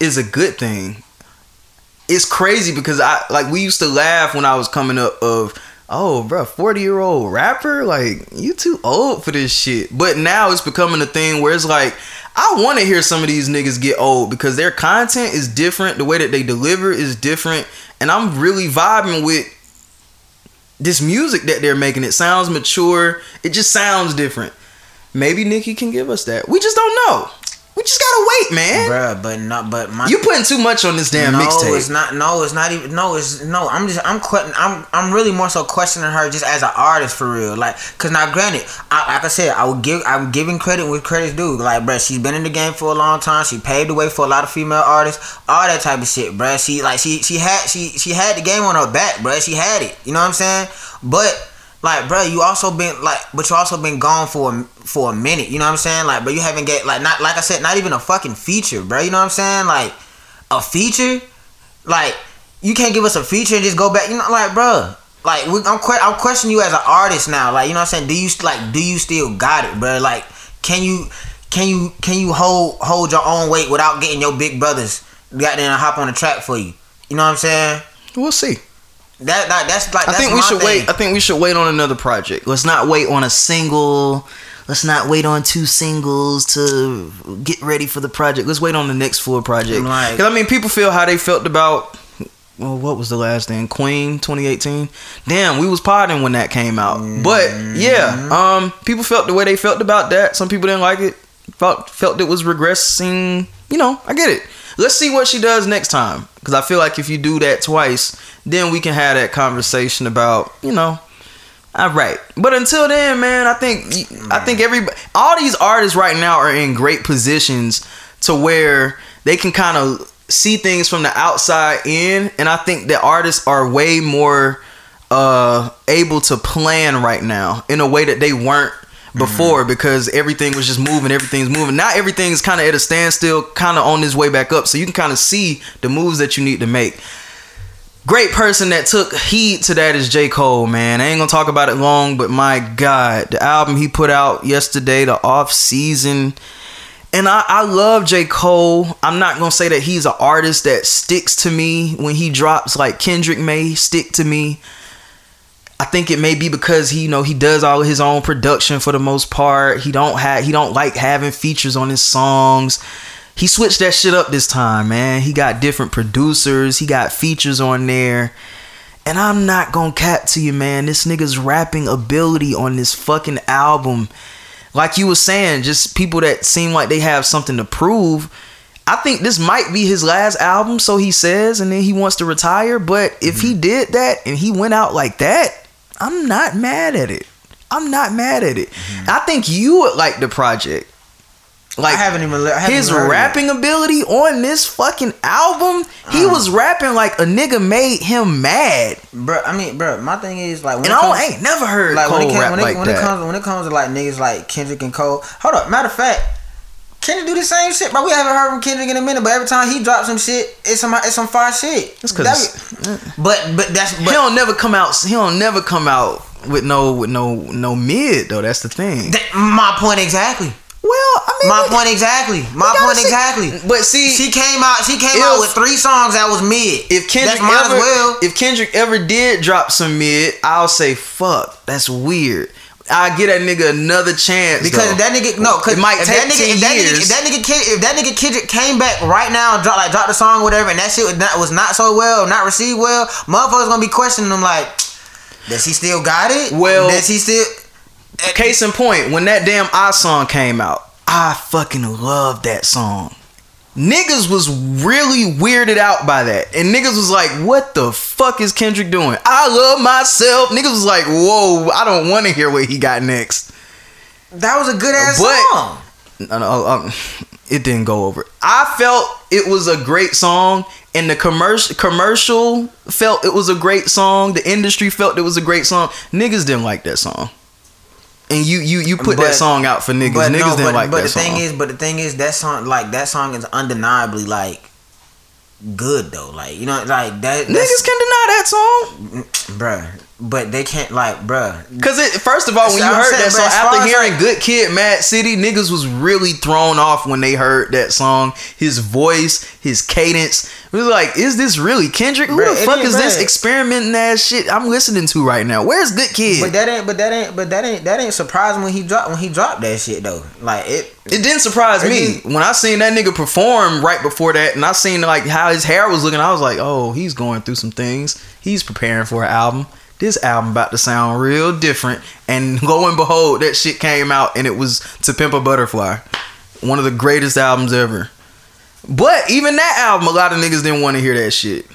is a good thing. It's crazy because I like we used to laugh when I was coming up of oh bro 40 year old rapper like you too old for this shit but now it's becoming a thing where it's like I want to hear some of these niggas get old because their content is different the way that they deliver is different and I'm really vibing with this music that they're making. It sounds mature. It just sounds different. Maybe Nicki can give us that. We just don't know we just gotta wait man Bruh, but not but my you putting too much on this damn no, mixtape it's not. No, it's not even. No, it's no. I'm just. I'm I'm. I'm really more so questioning her just as an artist for real. Like, cause now, granted, I, like I said, I would give. I'm giving credit where credit's due. Like, bruh, she's been in the game for a long time. She paved the way for a lot of female artists. All that type of shit, bruh. She like she she had she she had the game on her back, bruh. She had it. You know what I'm saying? But like, bro, you also been like, but you also been gone for a, for a minute. You know what I'm saying? Like, but you haven't get like not like I said, not even a fucking feature, bro. You know what I'm saying? Like, a feature, like you can't give us a feature and just go back. You know, like, bro. Like, we, I'm que- I'm questioning you as an artist now. Like, you know what I'm saying? Do you like do you still got it, bro? Like, can you can you can you hold hold your own weight without getting your big brothers goddamn hop on the track for you? You know what I'm saying? we'll see That, that that's like I think we should thing. wait. I think we should wait on another project. Let's not wait on a single. Let's not wait on two singles to get ready for the project. Let's wait on the next full project. Because I mean, people feel how they felt about. Well, what was the last thing? Queen 2018. Damn, we was potting when that came out. But yeah, um, people felt the way they felt about that. Some people didn't like it. Felt felt it was regressing. You know, I get it. Let's see what she does next time. Because I feel like if you do that twice, then we can have that conversation about, you know, all right. But until then, man, I think I think every all these artists right now are in great positions to where they can kind of see things from the outside in, and I think that artists are way more uh able to plan right now in a way that they weren't Mm-hmm. before because everything was just moving everything's moving now everything's kind of at a standstill kind of on its way back up so you can kind of see the moves that you need to make great person that took heed to that is J. Cole, man. I ain't gonna talk about it long, but my God, the album he put out yesterday, the off season. And I, I love J. Cole. I'm not gonna say that he's an artist that sticks to me when he drops like Kendrick may stick to me. I think it may be because he, you know, he does all of his own production for the most part. He don't have he don't like having features on his songs. He switched that shit up this time, man. He got different producers. He got features on there. And I'm not gonna cap to you, man. This nigga's rapping ability on this fucking album. Like you was saying, just people that seem like they have something to prove. I think this might be his last album, so he says, and then he wants to retire. But if he mm-hmm. did that and he went out like that, I'm not mad at it. I'm not mad at it. Mm-hmm. I think you would like the project. Like I haven't even. I haven't his heard it. rapping ability on this fucking album, he uh-huh. was rapping like a nigga made him mad. bro. I mean, bro. My thing is like, when And it I, comes, ain't never heard like Cole when it, came, when, it, like when it comes when it comes to like niggas like Kendrick and Cole. Hold up. Matter of fact, Kendrick do the same shit, but We haven't heard from Kendrick in a minute, but every time he drops some shit, it's some it's some fire shit. That's 'cause That- but but that's he but don't never come out. He don't never come out with no with no no mid though. That's the thing. that- my point exactly. Well, I mean, My point exactly. My point see- exactly. But see, She came out. She came If- out with three songs that was mid. if Kendrick that's might ever, as well. if Kendrick ever did drop some mid, I'll say fuck. That's weird. I get that nigga another chance Because though. that nigga no, cause It might take that nigga, 10 if that years. nigga, if that nigga, Kid- if that nigga Kendrick came back right now and drop like drop the song or whatever, and that shit was not, was not so well, not received well, motherfuckers gonna be questioning him like, does he still got it? Well- does he still? Eh, case in point, when that damn I song came out, I fucking loved that song. Niggas was really weirded out by that. And niggas was like, what the fuck is Kendrick doing? I love myself. Niggas was like, whoa, I don't want to hear what he got next. That was a good ass song. no, no, um, it didn't go over. I felt it was a great song, and the commercial commercial felt it was a great song. The industry felt it was a great song. Niggas didn't like that song, and you you you put that song out for niggas. But niggas no, didn't but, like but that the thing is, but the thing is, that song, like that song, is undeniably like good though. Like you know, like that. niggas can deny that song. bruh. But they can't like, bruh. Cause it first of all, when So you I'm heard saying, that song, after hearing like- "Good Kid, Mad City," niggas was really thrown off when they heard that song. His voice, his cadence, it was like, "Is this really Kendrick? Who Bruh, the fuck is this experimenting ass shit I'm listening to right now? Where's Good Kid?" But that ain't, but that ain't, but that ain't, that ain't surprising when he dropped when he dropped that shit though. Like it, it didn't surprise It me didn't- when I seen that nigga perform right before that, and I seen like how his hair was looking. I was like, "Oh, he's going through some things. He's preparing for an album." This album about to sound real different, and lo and behold, that shit came out, and it was "To Pimp a Butterfly," one of the greatest albums ever. But even that album, a lot of niggas didn't want to hear that shit.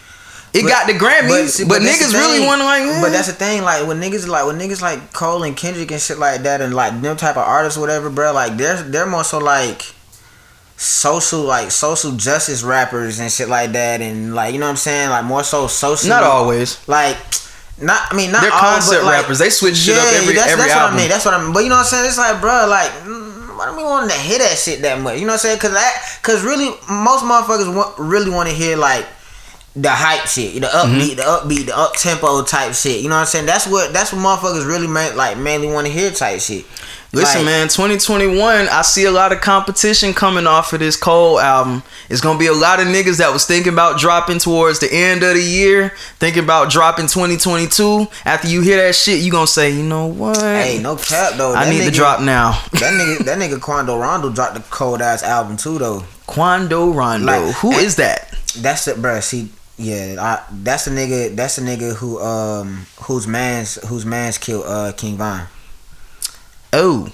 It But- got the Grammys, see, but, the niggas really want to like. eh. But that's the thing, like when niggas like when niggas like Cole and Kendrick and shit like that, and like them type of artists, or whatever, bro. Like they're they're more so like social like social justice rappers and shit like that, and like you know what I'm saying, like more so social. not always. like. Not, I mean, not They're all, concept but, like, rappers. They switch shit up every- that's, every that's album. what I mean. That's what I mean. But you know what I'm saying? It's like, bro, like, mm, why don't we want to hear that shit that much? You know what I'm saying? Cause that, cause really, most motherfuckers want, really want to hear like the hype shit, the upbeat, Mm-hmm. the upbeat, the up tempo type shit. You know what I'm saying? That's what that's what motherfuckers really man, like mainly want to hear type shit. Listen, Like, man, 2021, I see a lot of competition coming off of this Cole album. It's gonna be a lot of niggas that was thinking about dropping towards the end of the year, thinking about dropping 2022. After you hear that shit, you gonna say, you know what? Hey, no cap though. I That need to drop now. That nigga, that nigga Quando Rondo dropped the cold ass album too though. Quando Rondo. Like, Who is that? That's the bruh. See, yeah, I, that's the nigga. That's the nigga who um whose man's whose man's killed uh King Von. Oh,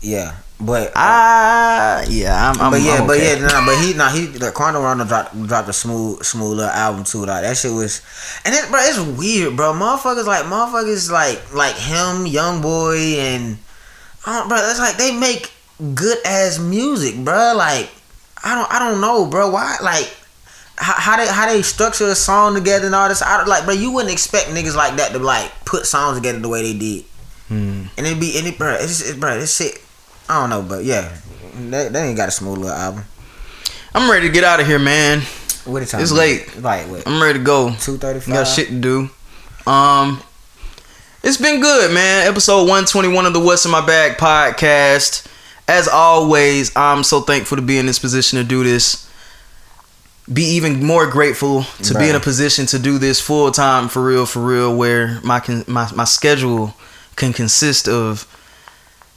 Yeah, but ah, yeah, I'm. I'm but yeah, I'm but yeah, nah, but he, nah, he, the Quando Rondo dropped dropped a smooth, smooth little album too. Like that shit was, and it, bro, it's weird, bro. Motherfuckers like motherfuckers like like him, Young Boy, and uh, bro, it's like they make good ass music, bro. Like I don't, I don't know, bro. Why, like. How, how they how they structure a song together and all this, I, don't- like, bro, you wouldn't expect niggas like that to like put songs together the way they did, Hmm. and it be, and it, bro, it's, it, bro, this shit, I don't know, but yeah, they, they ain't got a smooth little album. I'm ready to get out of here, man. What time? It's late. Like what? I'm ready to go. Two thirty five. Got shit to do. Um, it's been good, man. Episode 121 of the What's in My Bag podcast. As always, I'm so thankful to be in this position to do this. Be even more grateful to be in a position to do this full time for real, for real, where my my my schedule can consist of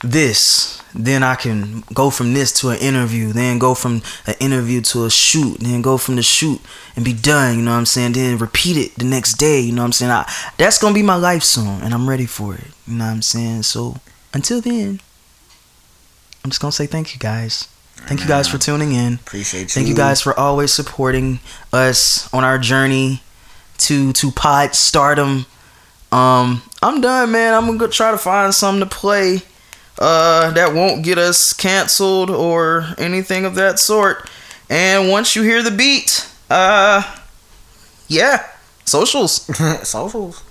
this. Then I can go from this to an interview, then go from an interview to a shoot, then go from the shoot and be done, you know what I'm saying? Then repeat it the next day, you know what I'm saying? I, that's gonna be my life soon, and I'm ready for it, you know what I'm saying? So until then, I'm just gonna say thank you guys. Thank you guys for tuning in. Appreciate you. Thank you guys for always supporting us on our journey to to pod stardom. Um, I'm done, man. I'm gonna go try to find something to play uh that won't get us canceled or anything of that sort. And once you hear the beat, uh yeah, socials. socials.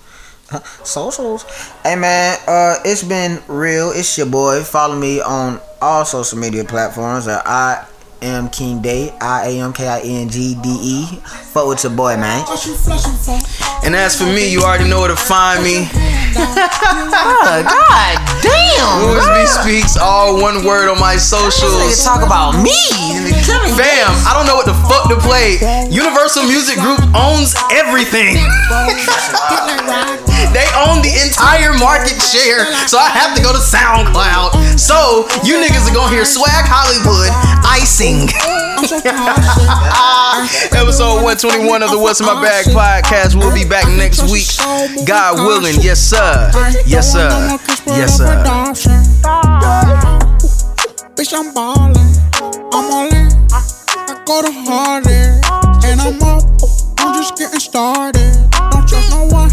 Socials. Hey man, uh, it's been real. It's your boy. Follow me on all social media platforms. At I am King Day. I A M K I N G D E. Fuck with your boy, man. And as for me, you already know where to find me. God damn. Worsby speaks all one word on my socials. talk about me. Fam, I don't know what the fuck to play. Universal Music Group owns everything. They own the entire market share, so I have to go to SoundCloud. So you niggas are gonna hear Swag Hollywood icing. Episode 121 of the What's in My Bag podcast. We'll be back next week. God willing, yes sir, yes sir, yes sir. Bitch, I'm ballin', I'm all in. I go the hardest, and I'm up. I'm just getting started. Don't trust no one,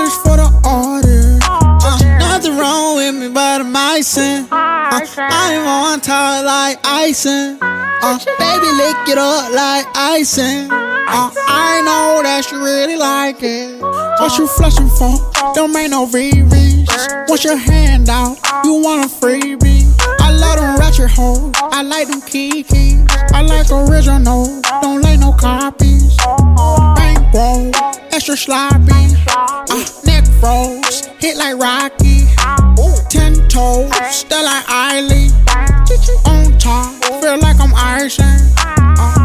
is for the artist. Uh, nothing wrong with me, but I'm icing. Uh, I'm on top like icing. Uh, baby, lick it up like icing. Uh, I know that you really like it. What you flushing for? Don't make no VVs. Once your hand out, you want a freebie. I love them ratchet hoes. I like them kiki. I like original. Don't like no copies. Bankroll, extra sloppy. Uh, neck froze, hit like Rocky. Ten toes, still like Eiley. On top, feel like I'm icing.